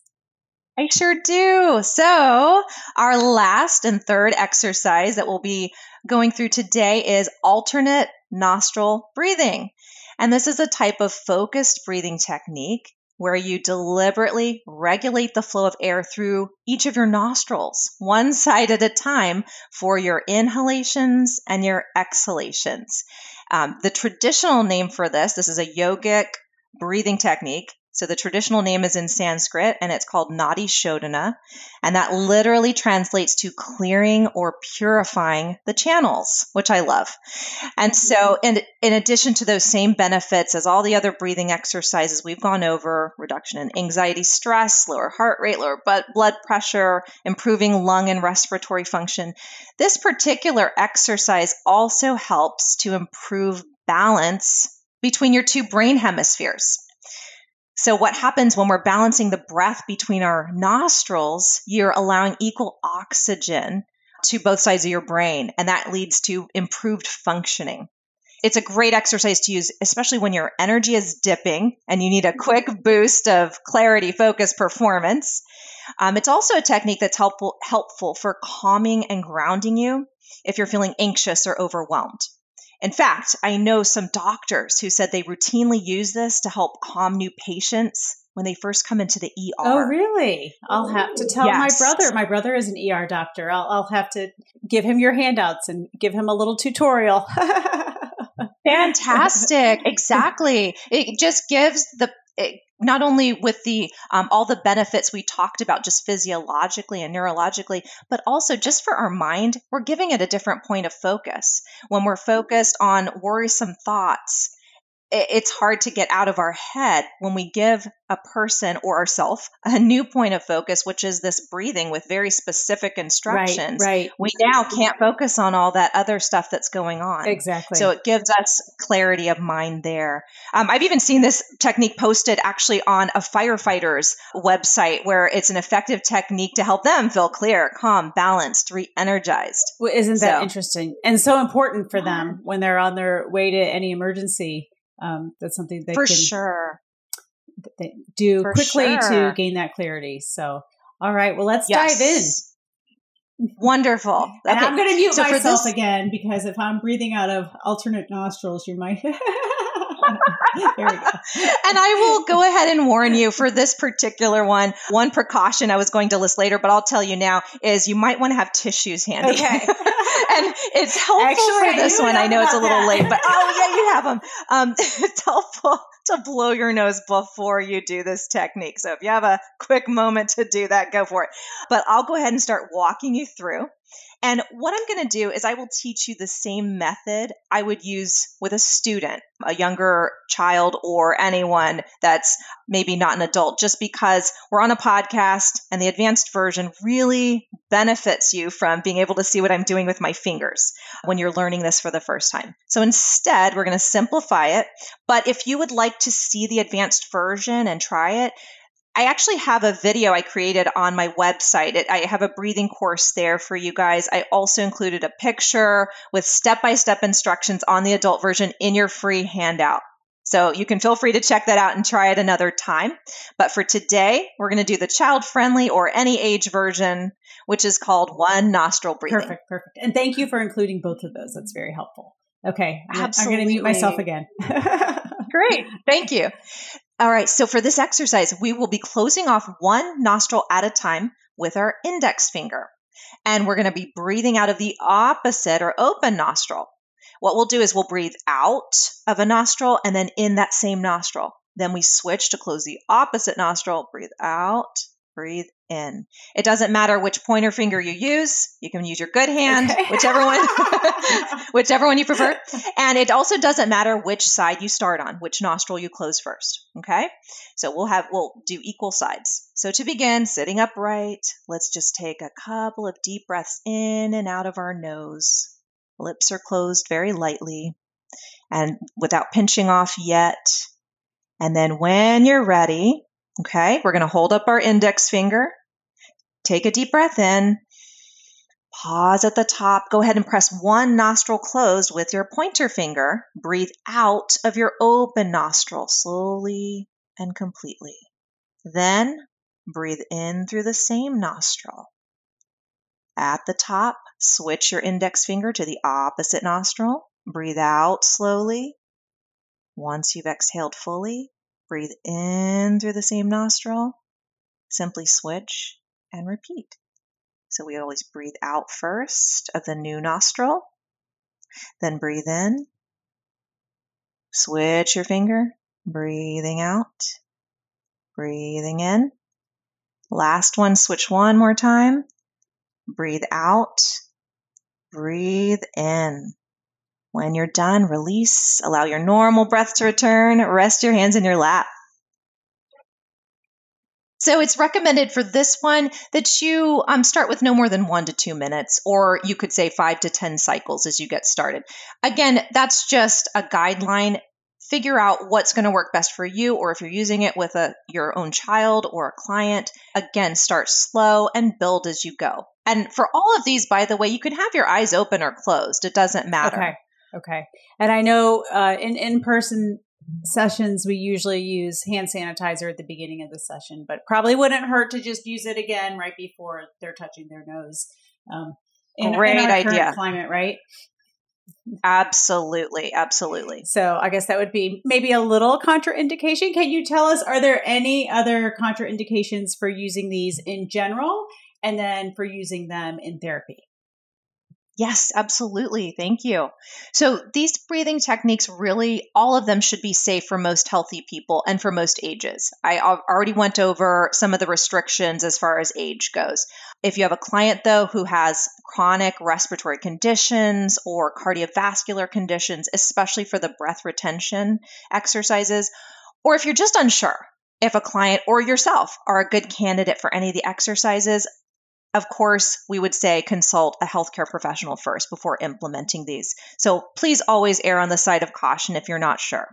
B: I sure do. So, our last and third exercise that we'll be going through today is alternate nostril breathing. And this is a type of focused breathing technique where you deliberately regulate the flow of air through each of your nostrils, one side at a time, for your inhalations and your exhalations. Um, the traditional name for this, this is a yogic breathing technique, so the traditional name is in Sanskrit and it's called Nadi Shodhana. And that literally translates to clearing or purifying the channels, which I love. And so, mm-hmm. in, in addition to those same benefits as all the other breathing exercises we've gone over reduction in anxiety, stress, lower heart rate, lower blood pressure, improving lung and respiratory function, this particular exercise also helps to improve balance between your two brain hemispheres. So, what happens when we're balancing the breath between our nostrils, you're allowing equal oxygen to both sides of your brain, and that leads to improved functioning. It's a great exercise to use, especially when your energy is dipping and you need a quick boost of clarity, focus, performance. Um, it's also a technique that's helpful, helpful for calming and grounding you if you're feeling anxious or overwhelmed. In fact, I know some doctors who said they routinely use this to help calm new patients when they first come into the ER.
A: Oh, really? I'll have to tell yes. my brother. My brother is an ER doctor. I'll, I'll have to give him your handouts and give him a little tutorial.
B: Fantastic. exactly. It just gives the it, not only with the um, all the benefits we talked about just physiologically and neurologically but also just for our mind we're giving it a different point of focus. When we're focused on worrisome thoughts it's hard to get out of our head when we give a person or ourselves a new point of focus, which is this breathing with very specific instructions.
A: Right, right.
B: We now can't focus on all that other stuff that's going on.
A: Exactly.
B: So it gives us clarity of mind there. Um, I've even seen this technique posted actually on a firefighter's website where it's an effective technique to help them feel clear, calm, balanced, re energized.
A: Well, isn't that so, interesting? And so important for them when they're on their way to any emergency um, that's something they
B: for
A: can
B: sure
A: they do for quickly sure. to gain that clarity. So, all right, well, let's yes. dive
B: in. Wonderful.
A: And. I'm going to mute so myself this- again because if I'm breathing out of alternate nostrils, you might. there we go.
B: and I will go ahead and warn you for this particular one. One precaution I was going to list later, but I'll tell you now is you might want to have tissues handy.
A: Okay.
B: and it's helpful Actually, for this one. I know it's a little that. late, but oh yeah, you have them. Um, it's helpful to blow your nose before you do this technique. So if you have a quick moment to do that, go for it. But I'll go ahead and start walking you through. And what I'm going to do is I will teach you the same method I would use with a student, a younger child, or anyone that's maybe not an adult, just because we're on a podcast and the advanced version really benefits you from being able to see what I'm doing with my fingers when you're learning this for the first time. So instead, we're going to simplify it. But if you would like to see the advanced version and try it, I actually have a video I created on my website. It, I have a breathing course there for you guys. I also included a picture with step by step instructions on the adult version in your free handout. So you can feel free to check that out and try it another time. But for today, we're going to do the child friendly or any age version, which is called one nostril breathing.
A: Perfect, perfect. And thank you for including both of those. That's very helpful. Okay, Absolutely. I'm going to mute myself again.
B: Great. Thank you. All right, so for this exercise, we will be closing off one nostril at a time with our index finger. And we're going to be breathing out of the opposite or open nostril. What we'll do is we'll breathe out of a nostril and then in that same nostril. Then we switch to close the opposite nostril, breathe out, breathe in. It doesn't matter which pointer finger you use. You can use your good hand, okay. whichever one, whichever one you prefer. And it also doesn't matter which side you start on, which nostril you close first. Okay. So we'll have, we'll do equal sides. So to begin, sitting upright, let's just take a couple of deep breaths in and out of our nose. Lips are closed very lightly and without pinching off yet. And then when you're ready, Okay, we're going to hold up our index finger, take a deep breath in, pause at the top, go ahead and press one nostril closed with your pointer finger. Breathe out of your open nostril slowly and completely. Then breathe in through the same nostril. At the top, switch your index finger to the opposite nostril. Breathe out slowly. Once you've exhaled fully, Breathe in through the same nostril. Simply switch and repeat. So we always breathe out first of the new nostril, then breathe in. Switch your finger, breathing out, breathing in. Last one, switch one more time. Breathe out, breathe in. When you're done, release, allow your normal breath to return, rest your hands in your lap. So it's recommended for this one that you um, start with no more than one to two minutes, or you could say five to 10 cycles as you get started. Again, that's just a guideline. Figure out what's going to work best for you, or if you're using it with a, your own child or a client, again, start slow and build as you go. And for all of these, by the way, you can have your eyes open or closed. It doesn't matter.
A: Okay. Okay. And I know uh, in in person sessions we usually use hand sanitizer at the beginning of the session, but probably wouldn't hurt to just use it again right before they're touching their nose. Um, in,
B: Great
A: in
B: idea.
A: Climate, right?
B: Absolutely, absolutely.
A: So I guess that would be maybe a little contraindication. Can you tell us are there any other contraindications for using these in general and then for using them in therapy?
B: Yes, absolutely. Thank you. So, these breathing techniques really, all of them should be safe for most healthy people and for most ages. I already went over some of the restrictions as far as age goes. If you have a client, though, who has chronic respiratory conditions or cardiovascular conditions, especially for the breath retention exercises, or if you're just unsure, if a client or yourself are a good candidate for any of the exercises, of course, we would say consult a healthcare professional first before implementing these. So please always err on the side of caution if you're not sure.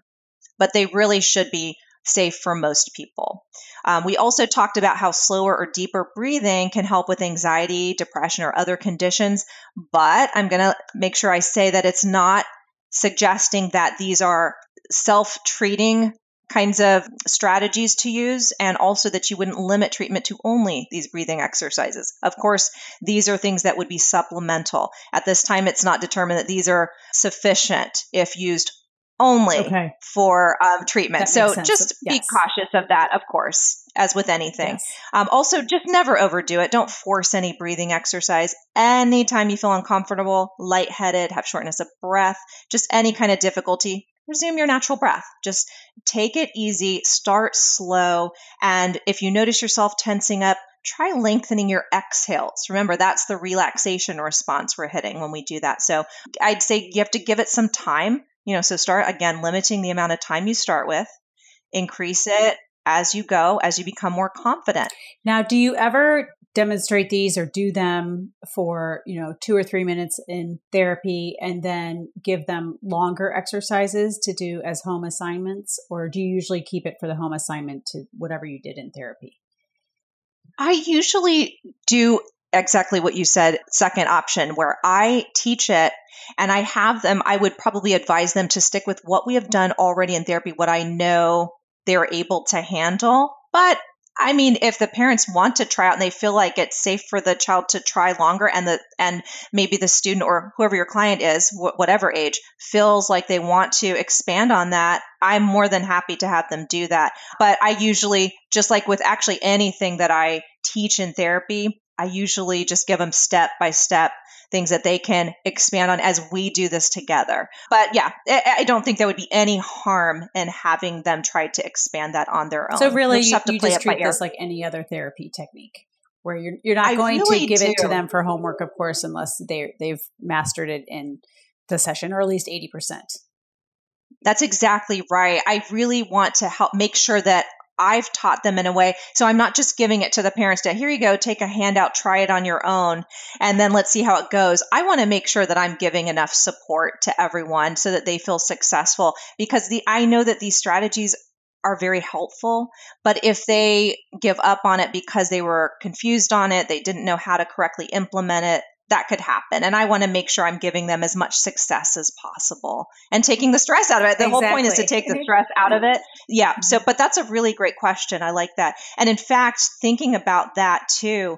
B: But they really should be safe for most people. Um, we also talked about how slower or deeper breathing can help with anxiety, depression, or other conditions. But I'm going to make sure I say that it's not suggesting that these are self treating kinds of strategies to use and also that you wouldn't limit treatment to only these breathing exercises. Of course, these are things that would be supplemental. At this time, it's not determined that these are sufficient if used only okay. for um, treatment. so just yes. be cautious of that, of course, as with anything. Yes. Um, also, just never overdo it. Don't force any breathing exercise. Anytime you feel uncomfortable, lightheaded, have shortness of breath, just any kind of difficulty, resume your natural breath. Just take it easy, start slow. And if you notice yourself tensing up, try lengthening your exhales. Remember, that's the relaxation response we're hitting when we do that. So I'd say you have to give it some time. You know, so start again limiting the amount of time you start with, increase it as you go, as you become more confident.
A: Now, do you ever demonstrate these or do them for you know two or three minutes in therapy and then give them longer exercises to do as home assignments? Or do you usually keep it for the home assignment to whatever you did in therapy?
B: I usually do exactly what you said second option where i teach it and i have them i would probably advise them to stick with what we have done already in therapy what i know they're able to handle but I mean, if the parents want to try out and they feel like it's safe for the child to try longer, and the and maybe the student or whoever your client is, wh- whatever age, feels like they want to expand on that, I'm more than happy to have them do that. But I usually, just like with actually anything that I teach in therapy, I usually just give them step by step things that they can expand on as we do this together. But yeah, I don't think there would be any harm in having them try to expand that on their own.
A: So really, you, you just treat this like any other therapy technique where you're you're not I going really to give do. it to them for homework, of course, unless they they've mastered it in the session or at least eighty percent.
B: That's exactly right. I really want to help make sure that I've taught them in a way. So I'm not just giving it to the parents to here you go, take a handout, try it on your own, and then let's see how it goes. I want to make sure that I'm giving enough support to everyone so that they feel successful because the I know that these strategies are very helpful. But if they give up on it because they were confused on it, they didn't know how to correctly implement it, that could happen. And I want to make sure I'm giving them as much success as possible and taking the stress out of it. The exactly. whole point is to take the stress out of it. Yeah. So, but that's a really great question. I like that. And in fact, thinking about that too,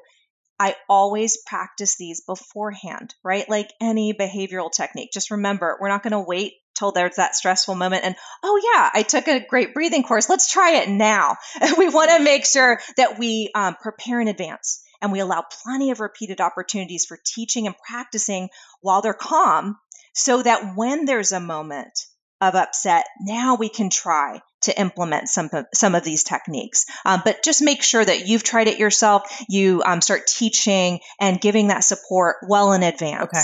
B: I always practice these beforehand, right? Like any behavioral technique. Just remember, we're not going to wait till there's that stressful moment and, oh, yeah, I took a great breathing course. Let's try it now. we want to make sure that we um, prepare in advance and we allow plenty of repeated opportunities for teaching and practicing while they're calm so that when there's a moment of upset, now we can try to implement some of, some of these techniques. Um, but just make sure that you've tried it yourself. You um, start teaching and giving that support well in advance.
A: Okay.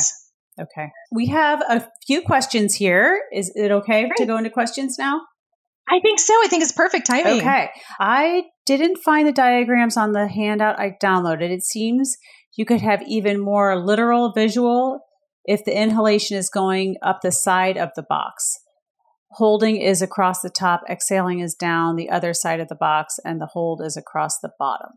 A: Okay. We have a few questions here. Is it okay Great. to go into questions now?
B: I think so. I think it's perfect timing.
A: Okay. I didn't find the diagrams on the handout I downloaded. It seems you could have even more literal visual if the inhalation is going up the side of the box. Holding is across the top, exhaling is down the other side of the box, and the hold is across the bottom.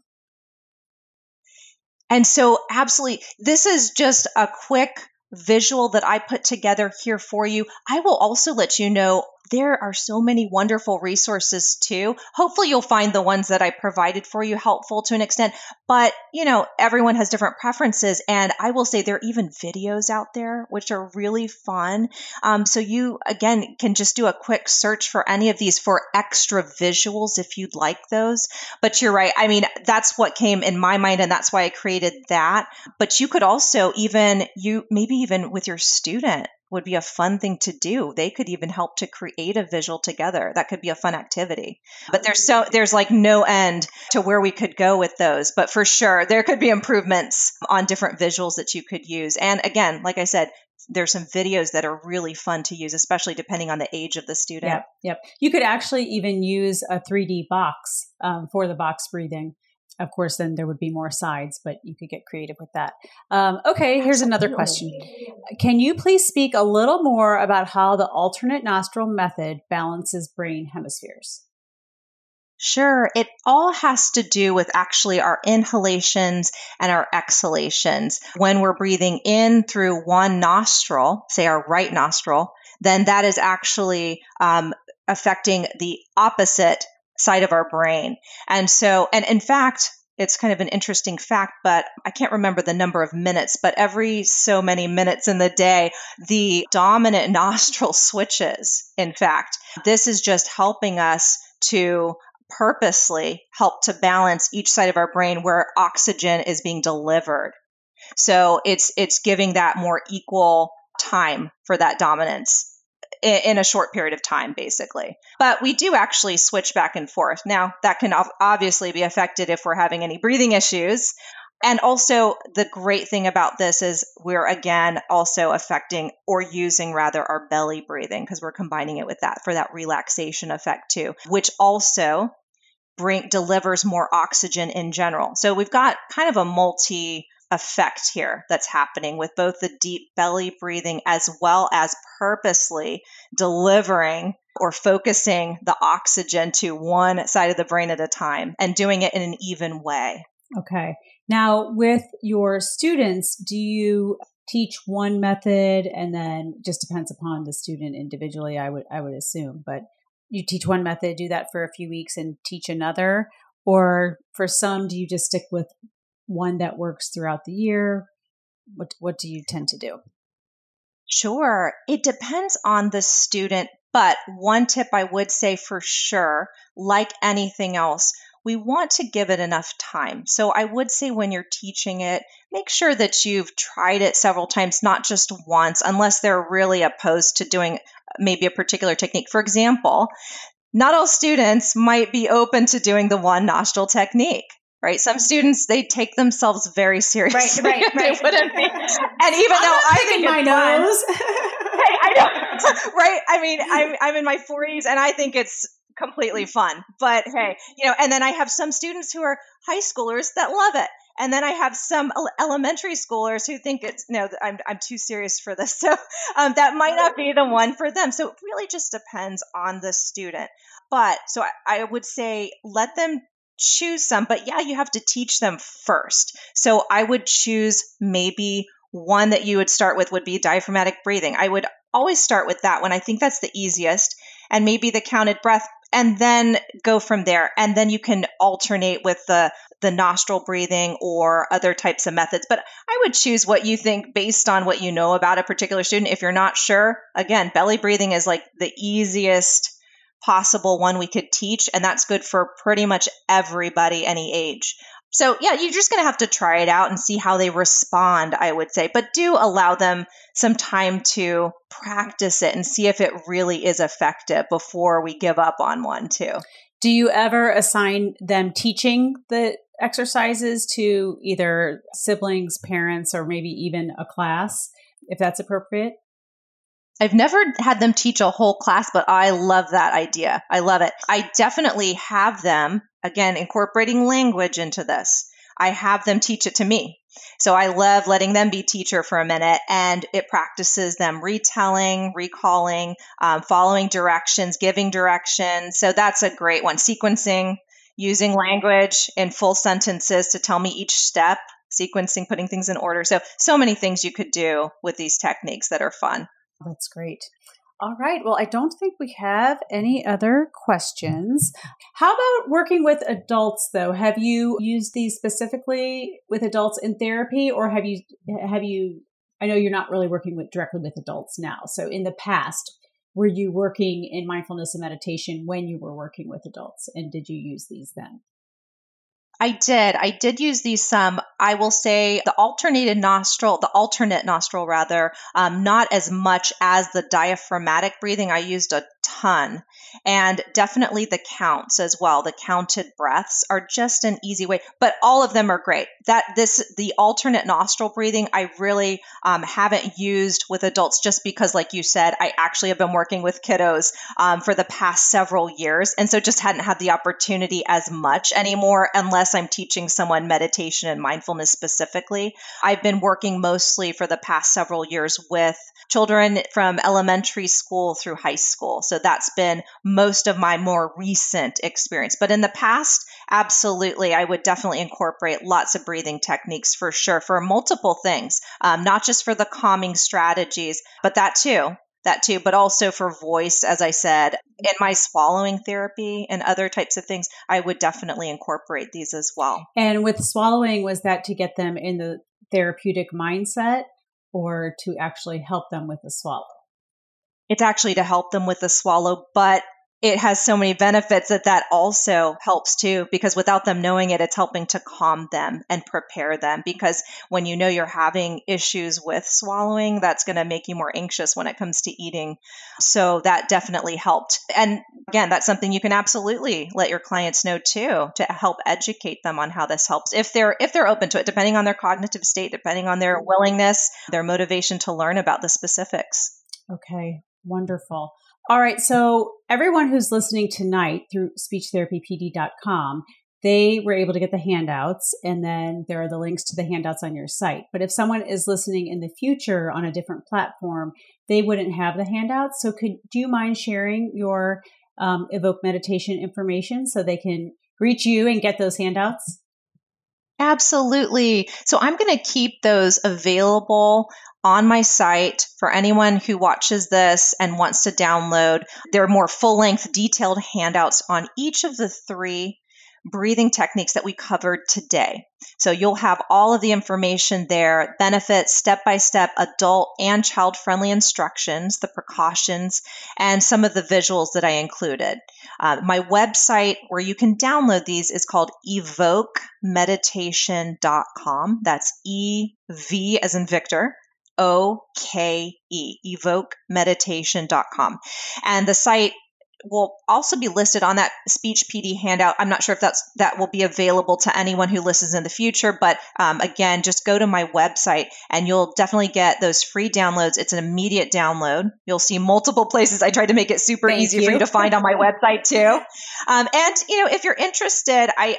B: And so, absolutely, this is just a quick visual that I put together here for you. I will also let you know there are so many wonderful resources too. Hopefully, you'll find the ones that I provided for you helpful to an extent. But, you know, everyone has different preferences. And I will say there are even videos out there which are really fun. Um, so, you again can just do a quick search for any of these for extra visuals if you'd like those. But you're right. I mean, that's what came in my mind, and that's why I created that. But you could also even, you maybe even with your student, would be a fun thing to do. They could even help to create a visual together. That could be a fun activity. But there's so there's like no end to where we could go with those. But for sure, there could be improvements on different visuals that you could use. And again, like I said, there's some videos that are really fun to use, especially depending on the age of the student.
A: Yep, yep. You could actually even use a 3D box um, for the box breathing of course, then there would be more sides, but you could get creative with that. Um, okay, here's another question. Can you please speak a little more about how the alternate nostril method balances brain hemispheres?
B: Sure. It all has to do with actually our inhalations and our exhalations. When we're breathing in through one nostril, say our right nostril, then that is actually um, affecting the opposite side of our brain. And so, and in fact, it's kind of an interesting fact, but I can't remember the number of minutes, but every so many minutes in the day, the dominant nostril switches. In fact, this is just helping us to purposely help to balance each side of our brain where oxygen is being delivered. So it's it's giving that more equal time for that dominance in a short period of time, basically. But we do actually switch back and forth. Now, that can obviously be affected if we're having any breathing issues. And also, the great thing about this is we're again also affecting or using rather our belly breathing because we're combining it with that for that relaxation effect too, which also bring delivers more oxygen in general. So we've got kind of a multi effect here that's happening with both the deep belly breathing as well as purposely delivering or focusing the oxygen to one side of the brain at a time and doing it in an even way.
A: Okay. Now, with your students, do you teach one method and then just depends upon the student individually, I would I would assume, but you teach one method, do that for a few weeks and teach another or for some do you just stick with one that works throughout the year? What what do you tend to do?
B: Sure. It depends on the student, but one tip I would say for sure, like anything else, we want to give it enough time. So I would say when you're teaching it, make sure that you've tried it several times, not just once, unless they're really opposed to doing maybe a particular technique. For example, not all students might be open to doing the one nostril technique right? Some students they take themselves very seriously.
A: Right, right, right.
B: wouldn't be. And even though I think
A: my nose,
B: hey, I know, right? I mean, I'm I'm in my 40s, and I think it's completely fun. But hey, you know, and then I have some students who are high schoolers that love it. And then I have some elementary schoolers who think it's no, I'm I'm too serious for this, so um, that might not be the one for them. So it really just depends on the student. But so I, I would say let them choose some, but yeah, you have to teach them first. So I would choose maybe one that you would start with would be diaphragmatic breathing. I would always start with that one. I think that's the easiest. And maybe the counted breath and then go from there. And then you can alternate with the the nostril breathing or other types of methods. But I would choose what you think based on what you know about a particular student. If you're not sure, again, belly breathing is like the easiest possible one we could teach. And that's good for pretty much everybody, any age. So, yeah, you're just going to have to try it out and see how they respond, I would say. But do allow them some time to practice it and see if it really is effective before we give up on one, too.
A: Do you ever assign them teaching the exercises to either siblings, parents, or maybe even a class, if that's appropriate?
B: I've never had them teach a whole class, but I love that idea. I love it. I definitely have them, again, incorporating language into this. I have them teach it to me. So I love letting them be teacher for a minute and it practices them retelling, recalling, um, following directions, giving directions. So that's a great one. Sequencing, using language in full sentences to tell me each step, sequencing, putting things in order. So, so many things you could do with these techniques that are fun.
A: That's great. All right. Well, I don't think we have any other questions. How about working with adults though? Have you used these specifically with adults in therapy or have you have you I know you're not really working with directly with adults now. So in the past, were you working in mindfulness and meditation when you were working with adults and did you use these then?
B: I did. I did use these some. I will say the alternated nostril, the alternate nostril rather, um, not as much as the diaphragmatic breathing. I used a ton. And definitely the counts as well. The counted breaths are just an easy way, but all of them are great. That this, the alternate nostril breathing, I really um, haven't used with adults just because, like you said, I actually have been working with kiddos um, for the past several years. And so just hadn't had the opportunity as much anymore unless I'm teaching someone meditation and mindfulness specifically. I've been working mostly for the past several years with children from elementary school through high school. So that's been most of my more recent experience. But in the past, absolutely, I would definitely incorporate lots of breathing techniques for sure for multiple things, um, not just for the calming strategies, but that too. That too, but also for voice, as I said, in my swallowing therapy and other types of things, I would definitely incorporate these as well.
A: And with swallowing, was that to get them in the therapeutic mindset or to actually help them with the swallow?
B: It's actually to help them with the swallow, but it has so many benefits that that also helps too because without them knowing it it's helping to calm them and prepare them. Because when you know you're having issues with swallowing that's going to make you more anxious when it comes to eating. So that definitely helped. And again that's something you can absolutely let your clients know too to help educate them on how this helps. If they're if they're open to it depending on their cognitive state depending on their willingness their motivation to learn about the specifics.
A: Okay wonderful all right. So everyone who's listening tonight through speechtherapypd.com, they were able to get the handouts and then there are the links to the handouts on your site. But if someone is listening in the future on a different platform, they wouldn't have the handouts. So could, do you mind sharing your um, evoke meditation information so they can reach you and get those handouts?
B: Absolutely. So I'm going to keep those available on my site for anyone who watches this and wants to download. There are more full length, detailed handouts on each of the three breathing techniques that we covered today. So you'll have all of the information there, benefits, step by step, adult and child friendly instructions, the precautions, and some of the visuals that I included. Uh, my website where you can download these is called evokemeditation.com. That's E V as in Victor, O K E, evokemeditation.com. And the site will also be listed on that speech PD handout. I'm not sure if that's that will be available to anyone who listens in the future, but um, again, just go to my website and you'll definitely get those free downloads. It's an immediate download. You'll see multiple places. I tried to make it super Thank easy you. for you to find on my website too. Um, and you know, if you're interested, I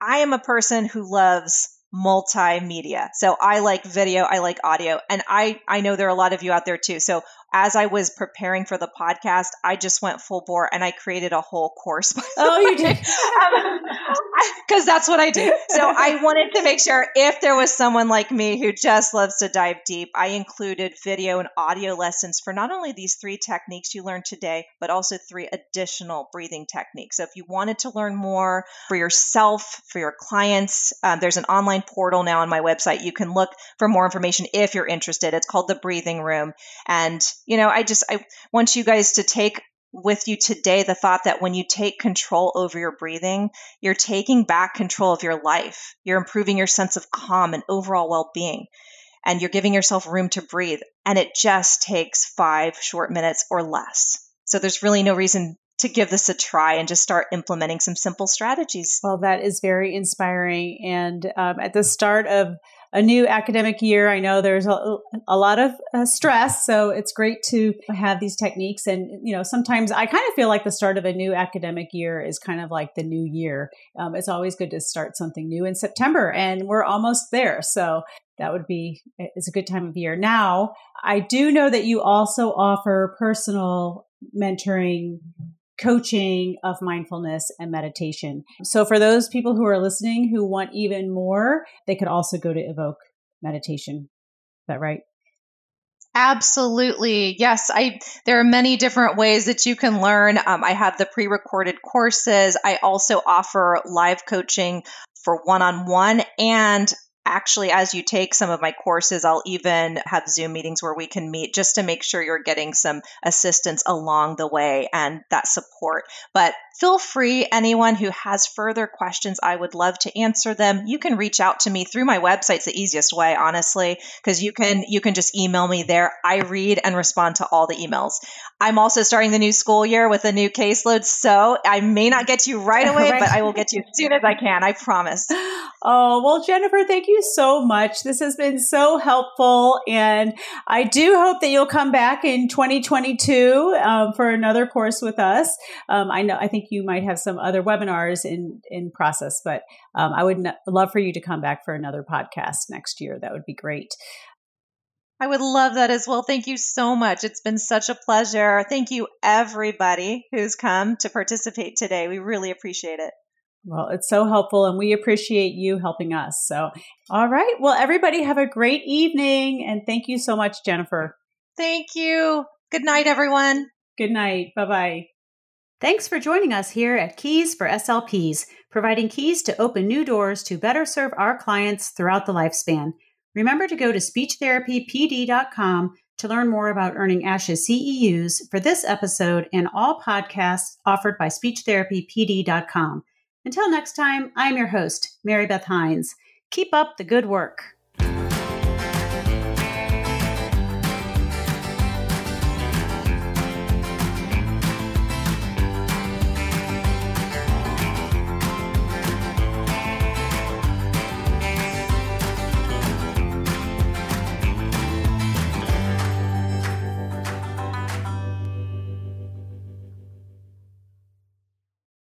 B: I am a person who loves multimedia. So I like video, I like audio, and I I know there are a lot of you out there too. So as I was preparing for the podcast, I just went full bore and I created a whole course.
A: Oh, you did?
B: Because um, that's what I do. So I wanted to make sure if there was someone like me who just loves to dive deep, I included video and audio lessons for not only these three techniques you learned today, but also three additional breathing techniques. So if you wanted to learn more for yourself, for your clients, um, there's an online portal now on my website. You can look for more information if you're interested. It's called the Breathing Room. And you know, I just I want you guys to take with you today the thought that when you take control over your breathing, you're taking back control of your life. You're improving your sense of calm and overall well-being. And you're giving yourself room to breathe. And it just takes five short minutes or less. So there's really no reason to give this a try and just start implementing some simple strategies.
A: Well, that is very inspiring. And um, at the start of a new academic year. I know there's a, a lot of uh, stress, so it's great to have these techniques. And, you know, sometimes I kind of feel like the start of a new academic year is kind of like the new year. Um, it's always good to start something new in September, and we're almost there. So that would be it's a good time of year. Now, I do know that you also offer personal mentoring coaching of mindfulness and meditation. So for those people who are listening who want even more, they could also go to Evoke Meditation. Is that right?
B: Absolutely. Yes, I there are many different ways that you can learn. Um, I have the pre-recorded courses. I also offer live coaching for one-on-one and actually as you take some of my courses i'll even have zoom meetings where we can meet just to make sure you're getting some assistance along the way and that support. But feel free anyone who has further questions i would love to answer them. You can reach out to me through my website. It's the easiest way honestly because you can you can just email me there. I read and respond to all the emails. I'm also starting the new school year with a new caseload so i may not get to you right away right. but i will get to you as soon as i can i promise.
A: Oh well jennifer thank you so much. This has been so helpful and i do hope that you'll come back in 2022 um, for another course with us. Um, i know i think you might have some other webinars in in process, but um, I would n- love for you to come back for another podcast next year. That would be great.
B: I would love that as well. Thank you so much. It's been such a pleasure. Thank you, everybody who's come to participate today. We really appreciate it.
A: Well, it's so helpful, and we appreciate you helping us. So, all right. Well, everybody have a great evening, and thank you so much, Jennifer.
B: Thank you. Good night, everyone.
A: Good night. Bye bye. Thanks for joining us here at Keys for SLPs, providing keys to open new doors to better serve our clients throughout the lifespan. Remember to go to speechtherapypd.com to learn more about earning ASHA CEUs for this episode and all podcasts offered by SpeechTherapyPD.com. Until next time, I'm your host, Mary Beth Hines. Keep up the good work.